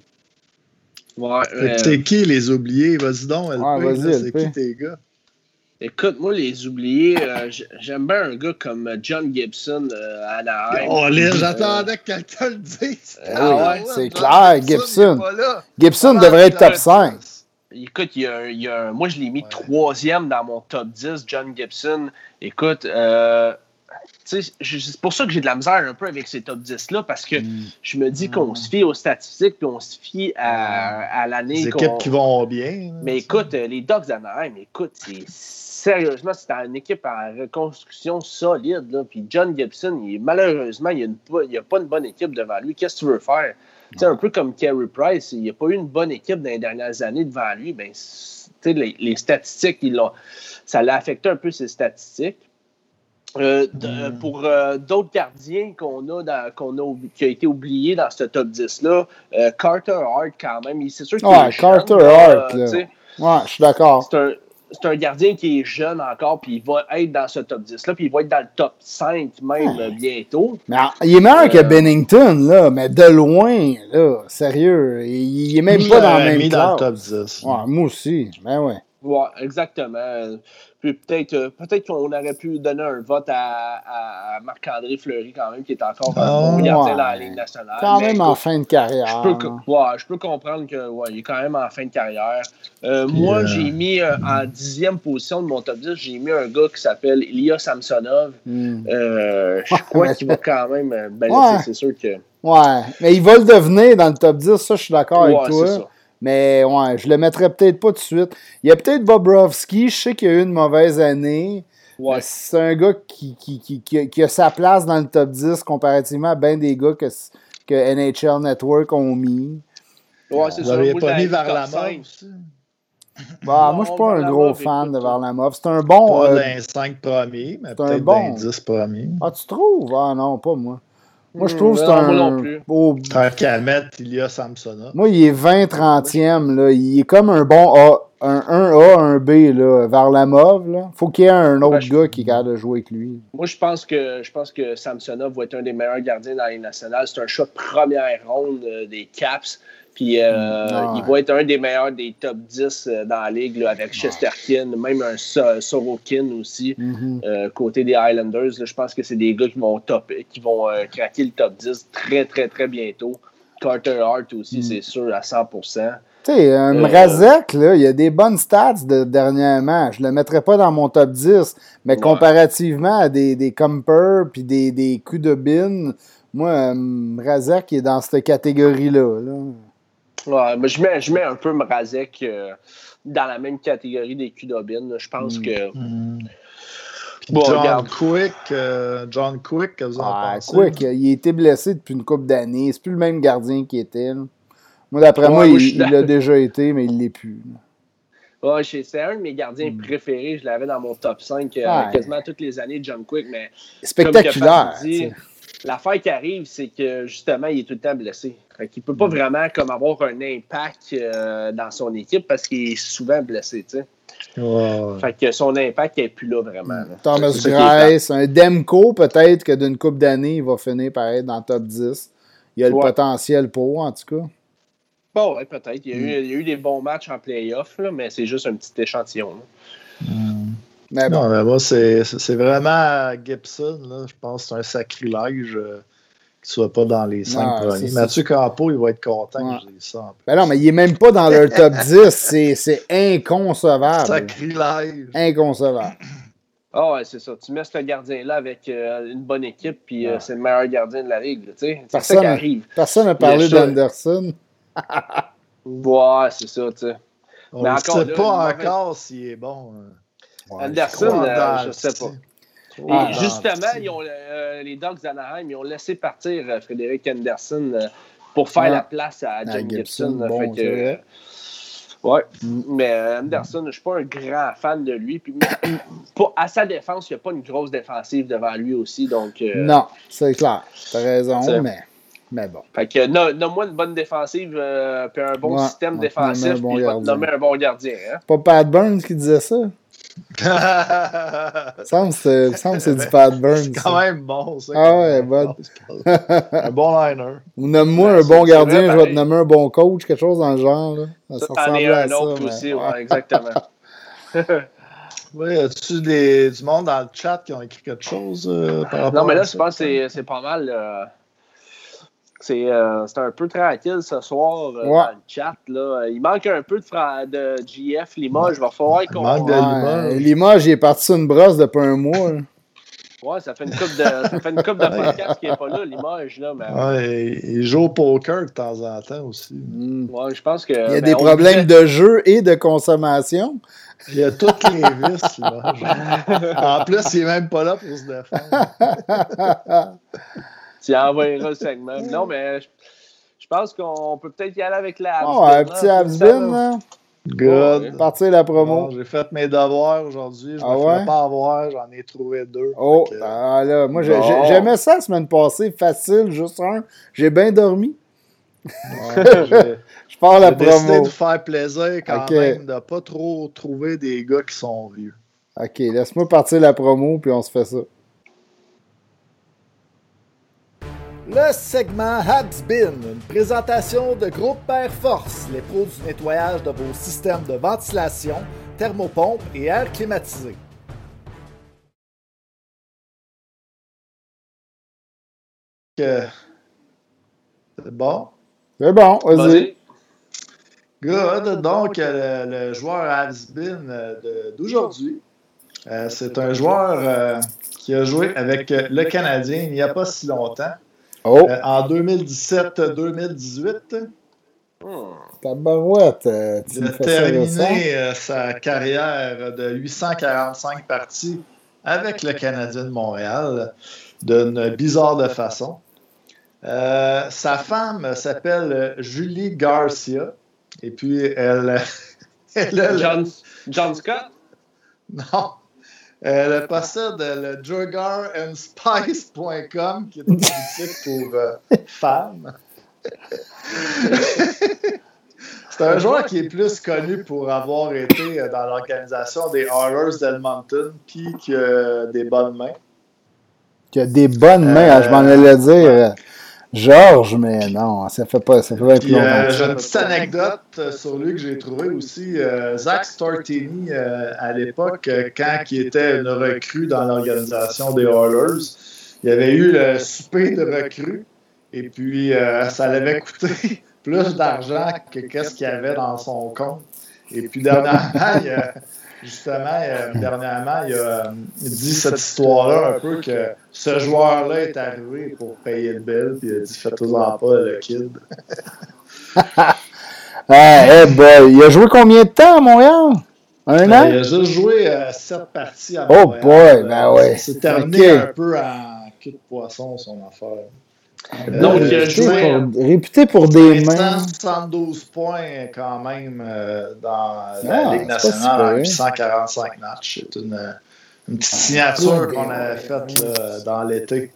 Ouais, euh... C'est qui les oubliés? Vas-y donc, LP. Ouais, vas-y, c'est qui tes gars? Écoute, moi, les oubliés, euh, j'aime bien un gars comme John Gibson euh, à Anaheim. Oh, j'attendais que quelqu'un le dise. Ah, ouais, c'est clair, Gibson. Gibson, devrait être top 5. Écoute, il y a, il y a, moi, je l'ai mis troisième dans mon top 10, John Gibson. Écoute, euh, c'est pour ça que j'ai de la misère un peu avec ces top 10-là, parce que mm. je me dis qu'on mm. se fie aux statistiques, puis on se fie à, à l'année. Les équipes qui vont bien. Mais écoute, les Dogs d'Anaheim, écoute, c'est sérieusement, c'est une équipe en reconstruction solide. Là. Puis John Gibson, il, malheureusement, il n'y a, pas une bonne équipe devant lui. Qu'est-ce que tu veux faire? C'est un peu comme Carey Price, il n'y a pas eu une bonne équipe dans les dernières années devant lui. Ben, les, les, statistiques, ça l'a affecté un peu ses statistiques. Euh, hmm. Pour euh, d'autres gardiens qu'on a, qu'on a qui a été oublié dans ce top 10-là, euh, Carter Hart quand même, c'est sûr qu'il ouais, Carter Hart, ouais, je suis d'accord. C'est un, c'est un gardien qui est jeune encore, puis il va être dans ce top 10-là, puis il va être dans le top 5 même bientôt. Mais il est meilleur que euh, Bennington, là, mais de loin, là, sérieux. Il, il est même pas dans le même dans le top 10. Ouais, moi aussi, ben ouais. Ouais, exactement. Puis peut-être euh, peut-être qu'on aurait pu donner un vote à, à Marc-André Fleury quand même, qui est encore un bon ah, dans la Ligue nationale. Quand même en fin de carrière. Je peux, ouais, je peux comprendre qu'il ouais, est quand même en fin de carrière. Euh, moi, j'ai mis euh, en dixième position de mon top 10, j'ai mis un gars qui s'appelle Ilya Samsonov. Hmm. je crois qu'il va quand même. Ben, c'est sûr que. Ouais, mais il va le devenir dans le top 10, ça, je suis d'accord avec toi. Mais ouais, je le mettrais peut-être pas tout de suite. Il y a peut-être Bobrovski, je sais qu'il a eu une mauvaise année. Ouais. C'est un gars qui, qui, qui, qui, a sa place dans le top 10 comparativement à bien des gars que, que NHL Network ont mis. Ouais, c'est ça. Vous pas mis Varlamov aussi? Bah, moi, je suis pas un gros fan de Varlamov. C'est un bon. Pas euh, 5 premiers, mais peut-être bon... 10 premiers. Ah, tu trouves? Ah non, pas moi. Moi, je trouve que c'est un. Frère Calmette, il y a Samsonov. Moi, il est 20-30e. Là. Il est comme un bon A, un 1A, un B là, vers la mauve. Là. Faut qu'il y ait un autre gars qui capable de jouer avec lui. Moi, je pense que je pense que Samsonov va être un des meilleurs gardiens dans les nationales. C'est un choix de première ronde euh, des Caps. Puis euh, ah, il va être un des meilleurs des top 10 euh, dans la ligue avec Chesterkin, même un Sorokin aussi, mm-hmm. euh, côté des Islanders. je pense que c'est des gars qui vont top, qui vont craquer le top 10 très, très, très bientôt. Carter Hart aussi, mm. c'est sûr, à 100% Tu sais, un Mrazek, là, il y a des bonnes stats de dernièrement. Je le mettrais pas dans mon top 10, mais comparativement à des, des Comper puis des, des coups de bin, moi, Mrazek est dans cette catégorie-là. là Ouais, mais je mets, je mets un peu Mrazek euh, dans la même catégorie des Kudobin. Je pense mm. que. Mm. Bon, John Quick, euh, John Quick, que vous en ah, pensez? Quick, il a été blessé depuis une couple d'années. C'est plus le même gardien qu'il était. Moi, d'après moi, il l'a déjà été, mais il ne l'est plus. Ouais, c'est un de mes gardiens mm. préférés. Je l'avais dans mon top 5 euh, quasiment toutes les années, John Quick. Mais Spectaculaire l'affaire qui arrive, c'est que justement, il est tout le temps blessé. Il ne peut pas vraiment comme avoir un impact euh, dans son équipe parce qu'il est souvent blessé. Tu Fait que son impact n'est plus là vraiment. Thomas Grice, un Demko, peut-être que d'une coupe d'années, il va finir par être dans le top 10. Il y a le potentiel pour, en tout cas. Bon, ouais, peut-être. Il, y a eu des bons matchs en playoff, mais c'est juste un petit échantillon. Mais Non, mais moi, c'est vraiment Gibson. Là, je pense que c'est un sacrilège euh, qu'il ne soit pas dans les cinq premiers. Mathieu Campo, il va être content que je dise ça. Ben non, mais il n'est même pas dans leur top 10. C'est inconcevable. Sacrilège. Inconcevable. Ah ouais, c'est ça. Tu mets ce gardien-là avec euh, une bonne équipe, puis euh, c'est le meilleur gardien de la ligue. C'est ça qui arrive. Personne n'a parlé d'Anderson. ouais, c'est ça, tu sais. On ne sait pas encore s'il est bon. Hein. Anderson, je ne sais pas. Et justement, ils ont, les Dogs d'Anaheim, ils ont laissé partir Frédéric Anderson pour faire la place à John Gibson. fait Ouais, mm. mais euh, Anderson, je ne suis pas un grand fan de lui. Puis, à sa défense, il n'y a pas une grosse défensive devant lui aussi. Donc, euh, non, c'est clair. Tu as raison, mais, mais bon. Fait que nomme-moi une bonne défense euh, puis un bon système défensif, puis je vais te nommer un bon gardien. Hein? Pas Pat Burns qui disait ça? semble que c'est du Pat Burns. C'est quand même bon, ça. Ah ouais, bon. un bon liner. Ou nomme-moi un bon gardien, je vais te nommer un bon coach, quelque chose dans le genre. Là. Ça, ça ressemble à un autre aussi, ouais, exactement. Oui, as-tu du monde dans le chat qui ont écrit quelque chose euh, par rapport Non, mais là, je pense que c'est pas mal. Euh, euh, c'est un peu tranquille ce soir euh, dans le chat. Là. Il manque un peu de, de GF Limoges. Il va falloir qu'on. manque de Limoges. Limoges, il est parti sur une brosse depuis un mois. Ouais, ça fait une coupe de, ça fait une coupe de podcast qui n'est pas là, Limoges. Là, mais... ouais, il joue au poker de temps en temps aussi. Mm. Ouais, je pense que. Il y a des problèmes de jeu et de consommation. Il y a toutes les vis, Limoges. en plus, il n'est même pas là pour se défendre. tu envoyeras le segment. Non, mais je, pense qu'on peut peut-être y aller avec la Oh, un petit Habsbin, là. Good. Partir la promo. j'ai fait mes devoirs aujourd'hui. Je ne ah pas avoir. J'en ai trouvé deux. Oh, ah, là, moi, j'aimais ça la semaine passée. Facile, juste un. J'ai bien dormi. je pars la promo. J'ai décidé de faire plaisir quand même, de ne pas trop trouver des gars qui sont vieux. OK, laisse-moi partir la promo, puis on se fait ça. Le segment Habsbin, une présentation de Groupe Air Force, les pros du nettoyage de vos systèmes de ventilation, thermopompe et air climatisé. C'est bon? C'est bon, vas-y. Good. Donc, le, joueur Habsbin euh, d'aujourd'hui, euh, c'est un joueur euh, qui a joué avec le Canadien il n'y a pas si longtemps. Oh. Euh, en 2017-2018. Tabarouette, euh, il a terminé euh, sa carrière de 845 parties avec le Canadien de Montréal d'une bizarre de façon. sa femme s'appelle Julie Garcia. Et puis, elle. John, John Scott? Non. Elle possède le juggerandspice.com, qui est une boutique pour euh, femmes. C'est un joueur qui est plus connu pour avoir été dans l'organisation des Oilers d'Edmonton, puis qui a des bonnes mains. Qui a des bonnes mains, hein, je m'en allais dire. Georges, mais non, ça fait pas, ça fait pas euh, J'ai une petite anecdote euh, sur lui que j'ai trouvé aussi. Euh, Zach Stortini, à l'époque, quand il était une recrue dans l'organisation des Oilers, il y avait eu le souper de recrues et puis ça l'avait coûté plus d'argent que qu'est-ce qu'il y avait dans son compte. Et puis dernièrement, il, justement, euh, dernièrement, il a euh, dit cette histoire-là un peu que ce joueur-là est arrivé pour payer le bill, puis il a dit Faites-en pas, le kid. ah, boy. Il a joué combien de temps à Montréal? Un ben, an? Il a juste joué euh, sept parties à oh, Montréal. Oh boy, ben ouais. C'est terminé un peu en queue de poisson, son affaire. Donc, il a joué. réputé pour des mains. 112 points quand même euh, dans la ah, Ligue nationale en 145 matchs. C'est une, une, petite signature qu'on avait faite dans l'été.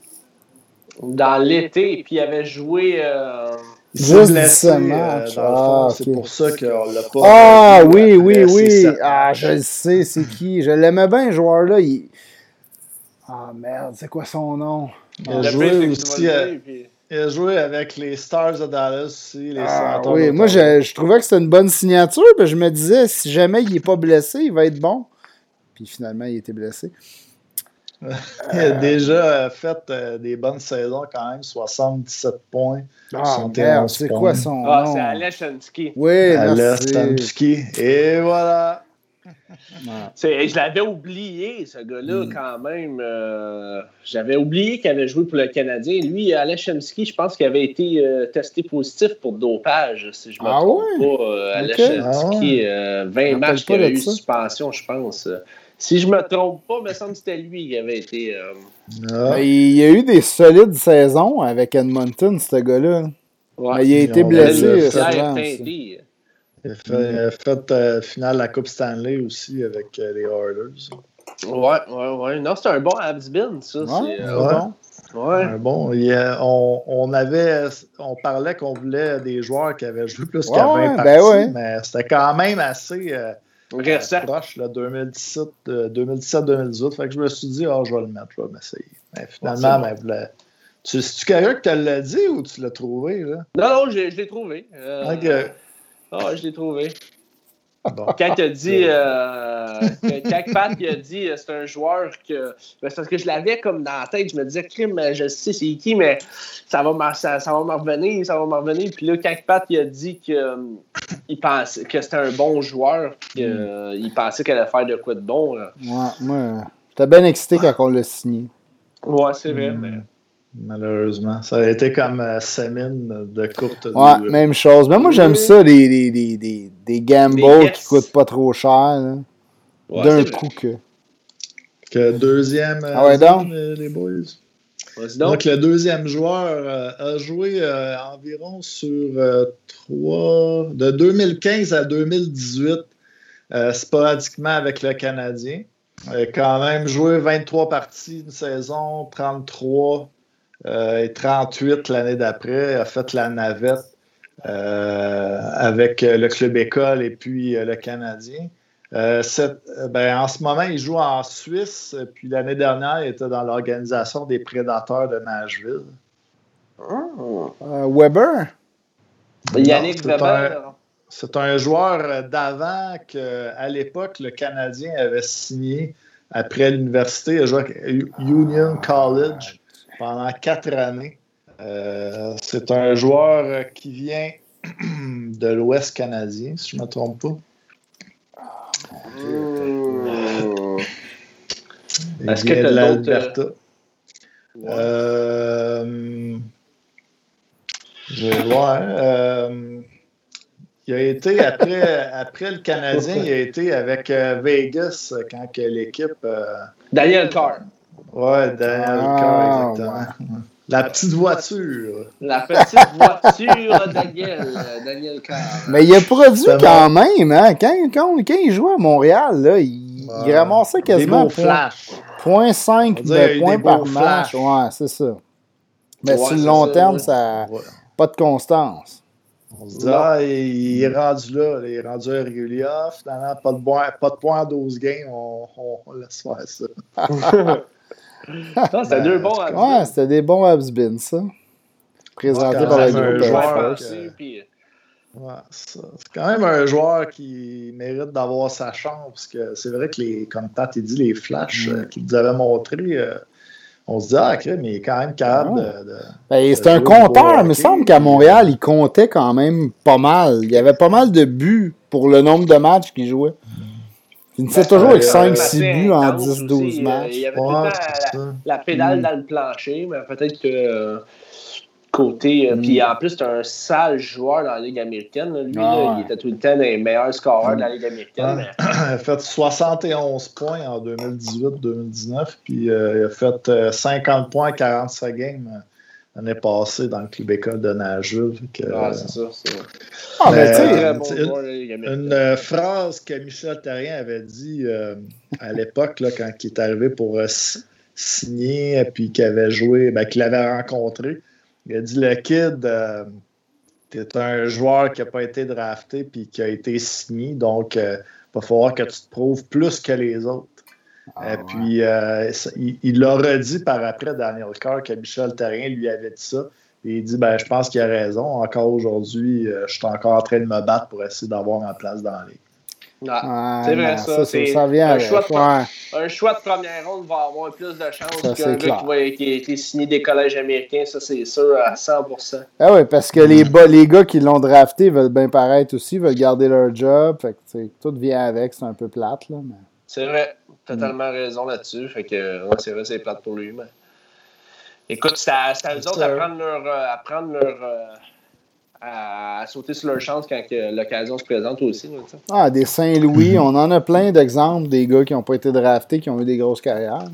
Dans l'été, puis il avait joué. Euh... Juste blessé, euh, ah, C'est pour ça qu'on l'a pas. Ah oui, oui, oui. Ah, je le sais, c'est qui? Je l'aimais bien, ce joueur-là. Il... Ah merde, c'est quoi son nom? Il a, joué aussi, il a joué avec les Stars de Dallas aussi, les ah, Oui, moi je, trouvais que c'était une bonne signature, puis je me disais si jamais il n'est pas blessé, il va être bon. Puis finalement, il était blessé. il a déjà fait euh, des bonnes saisons quand même, 77 points. Ah, c'est quoi son ah, nom? Ah, c'est Aleshansky. Oui, Aleshansky. Et voilà. Je l'avais oublié, ce gars-là, mm. quand même. Euh, j'avais oublié qu'il avait joué pour le Canadien. Lui, Alechemski, je pense qu'il avait été euh, testé positif pour dopage, si je ne me ah trompe pas. Euh, Alechemski, 20 matchs qu'il a eu suspension, je pense. Si je me trompe pas, il me semble que c'était lui qui avait été. Ah. Il y a eu des solides saisons avec Edmonton, ce gars-là. il a été blessé. Il a fait, mm. euh, finale la Coupe Stanley aussi avec euh, les Oilers. Ouais, ouais, ouais. Non, c'est un bon Habsbin, ça. Ouais, euh, bon. Ouais. Un bon. on, on, avait, on parlait qu'on voulait des joueurs qui avaient joué plus qu'à 20 ben parties, mais c'était quand même assez proche, 2017-2018. fait que je me suis dit, oh, je vais le mettre, je vais m'essayer. Mais finalement, ben, tu, c'est-tu quelqu'un qui te l'a dit ou tu l'as trouvé? Là? Non, non, je, l'ai trouvé. Ok. Ah, je l'ai trouvé. Quand il a dit, euh, quand Pat a dit euh, c'est un joueur que. Ben, c'est parce que je l'avais comme dans la tête, je me disais, crime, je sais c'est qui, mais ça va, ça, ça va revenir, ça va me revenir. Puis là, quand Pat a dit que, euh, il pensait, que c'était un bon joueur, qu'il mm. pensait qu'elle allait faire de quoi de bon. Ouais, moi, j'étais bien excité quand on l'a signé. Ouais, c'est vrai, mm. mais. Malheureusement. Ça a été comme euh, Semine de courte durée. Ouais, même chose. Mais moi, j'aime ça, les, les, les, des gambles qui coûtent pas trop cher. D'un coup que. Que deuxième. Ah ouais, donc? Les, boys. Donc, le deuxième joueur euh, a joué euh, environ sur trois. de 2015 à 2018, sporadiquement avec le Canadien. Il a quand même joué 23 parties une saison, 33 euh, et 38 l'année d'après, a fait la navette euh, avec le club école et puis euh, le Canadien. Ben, en ce moment, il joue en Suisse, puis l'année dernière, il était dans l'organisation des prédateurs de Nashville. Weber? Yannick Weber. C'est un joueur d'avant qu'à l'époque, le Canadien avait signé après l'université. Il à Union College pendant quatre années. Euh, c'est un joueur qui vient de l'Ouest canadien, si je ne me trompe pas. Mmh. Est-ce que de l'Alberta. Euh, je vais voir. Euh, il a été, après, après le Canadien, il a été avec Vegas quand l'équipe. Daniel Carr. Ouais, Daniel ah, exactement. La petite voiture. La petite voiture Daniel, Daniel Carr. Mais il a produit quand même, hein? Quand, quand, quand, il jouait à Montréal, là, il, il ramassait quasiment point, point 5 de points par match. Ouais, c'est ça. Mais sur le long terme, ça n'a pas de constance. On se dit, ah, il est rendu là, il est rendu régulier. Finalement, pas de, pas de points en 12 games, on, on laisse faire ça. c'était deux bons Ouais, c'était des bons Habsbins, ça. Présenté par le groupe. c'est quand même un joueur qui mérite d'avoir sa chance, parce que c'est vrai que, les, comme Pat dit, les flashs mm. euh, qu'il nous avait montrés, euh, on se dit, ah, mais il est quand même capable de. Ben, c'est un compteur. Il me semble qu'à Montréal, il comptait quand même pas mal. Il y avait pas mal de buts pour le nombre de matchs qu'il jouait. Il ben, toujours avec 5-6 buts en 10-12 matchs. Il y avait la, pédale dans le plancher, mais peut-être que euh, côté. Euh, puis mm. en plus, c'est un sale joueur dans la Ligue américaine. Lui, ah, il était tout le temps un meilleur scoreur de la Ligue américaine. Il a fait 71 points en 2018-2019, puis euh, il a fait 50 points 45 games l'année passée dans le club école de Nashville. ah, c'est ça. Ah, mais tu sais, une, euh, phrase que Michel Terrien avait dit euh, à l'époque, quand il est arrivé pour euh, signer, puis qu'il avait joué, ben, qu'il avait rencontré, il a dit Le kid, t'es un joueur qui n'a pas été drafté, puis qui a été signé, donc il va falloir que tu te prouves plus que les autres. Et ah, puis, euh, il, l'a redit par après, Daniel Carr, que Michel Terrien lui avait dit ça. Et il dit ben, Je pense qu'il a raison. Encore aujourd'hui, euh, je suis encore en train de me battre pour essayer d'avoir ma place dans les. Ah, c'est vrai, ça. ça, ça vient un, choix de, un choix de première ronde va avoir plus de chances qu'un gars qui, va, qui a été signé des collèges américains, ça c'est sûr à 100%. Ah oui, parce que les, les gars qui l'ont drafté veulent bien paraître aussi, veulent garder leur job. Fait que, tout vient avec, c'est un peu plate. Là, mais... C'est vrai, totalement raison là-dessus. Fait que c'est vrai, c'est plate pour lui. Mais... Écoute, c'est à, à, eux autres à prendre leur. Euh, à prendre leur euh, à sauter sur leur chance quand l'occasion se présente aussi. ah, des Saint-Louis, on en a plein d'exemples des gars qui n'ont pas été draftés, qui ont eu des grosses carrières.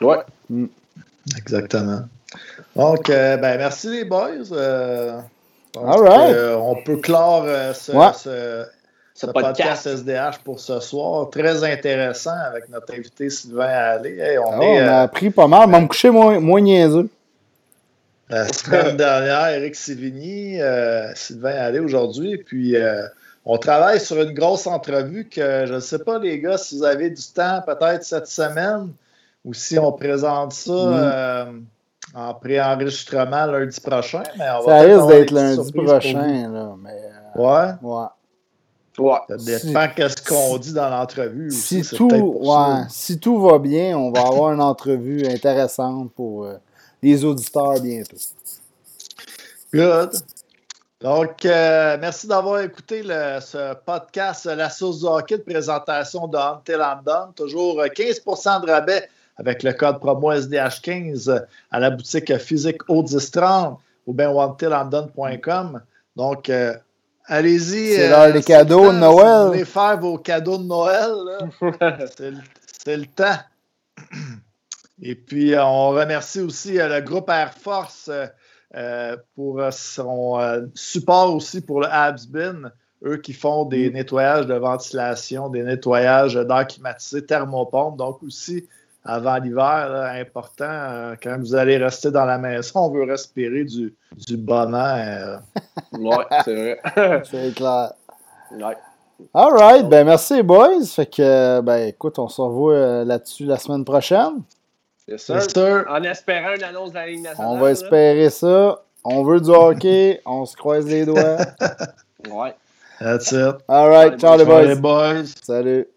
Ouais. Mm. Exactement. Donc, euh, ben, merci les boys. Euh, euh, on peut clore ce, ce, podcast. SDH pour ce soir. Très intéressant avec notre invité Sylvain Allé. on, ah on, a appris pas mal. On va me coucher moins, moins niaiseux. La semaine dernière, Eric Sivigny, euh, Sylvain Allé aujourd'hui. Puis euh, on travaille sur une grosse entrevue que je ne sais pas, les gars, si vous avez du temps, peut-être cette semaine, ou si on présente ça mm. euh, en pré-enregistrement lundi prochain. Mais on ça risque d'être lundi prochain. Là, mais, ouais? Ouais. Ouais. Ça dépend de ce qu'on dit dans l'entrevue. Si, tout, ouais, si tout va bien, on va avoir une entrevue intéressante pour les auditeurs bientôt. Good. Donc, euh, merci d'avoir écouté ce podcast La source du hockey de présentation de Hunter London. Toujours 15% de rabais avec le code promo SDH15 à la boutique physique Audistrand ou bien wantelondon.com. Donc, euh, allez-y. C'est l'heure des cadeaux de Noël. Vous voulez faire vos cadeaux de Noël, c'est le temps. Et puis, euh, on remercie aussi euh, le groupe Air Force euh, pour son support aussi pour le Habsbin. Eux qui font des mm. nettoyages de ventilation, des nettoyages d'air climatisé, thermopompe. Donc, aussi, avant l'hiver, important, quand vous allez rester dans la maison, on veut respirer du, du bon air. oui, c'est vrai. c'est clair. All right, ben merci boys. Fait que ben écoute, on se revoit là-dessus la semaine prochaine. Yes, sir. En espérant une annonce de la Ligue nationale. On va espérer ça. On veut du hockey. on se croise les doigts. ouais. That's it. All right. Ciao, les boys. boys. Salut.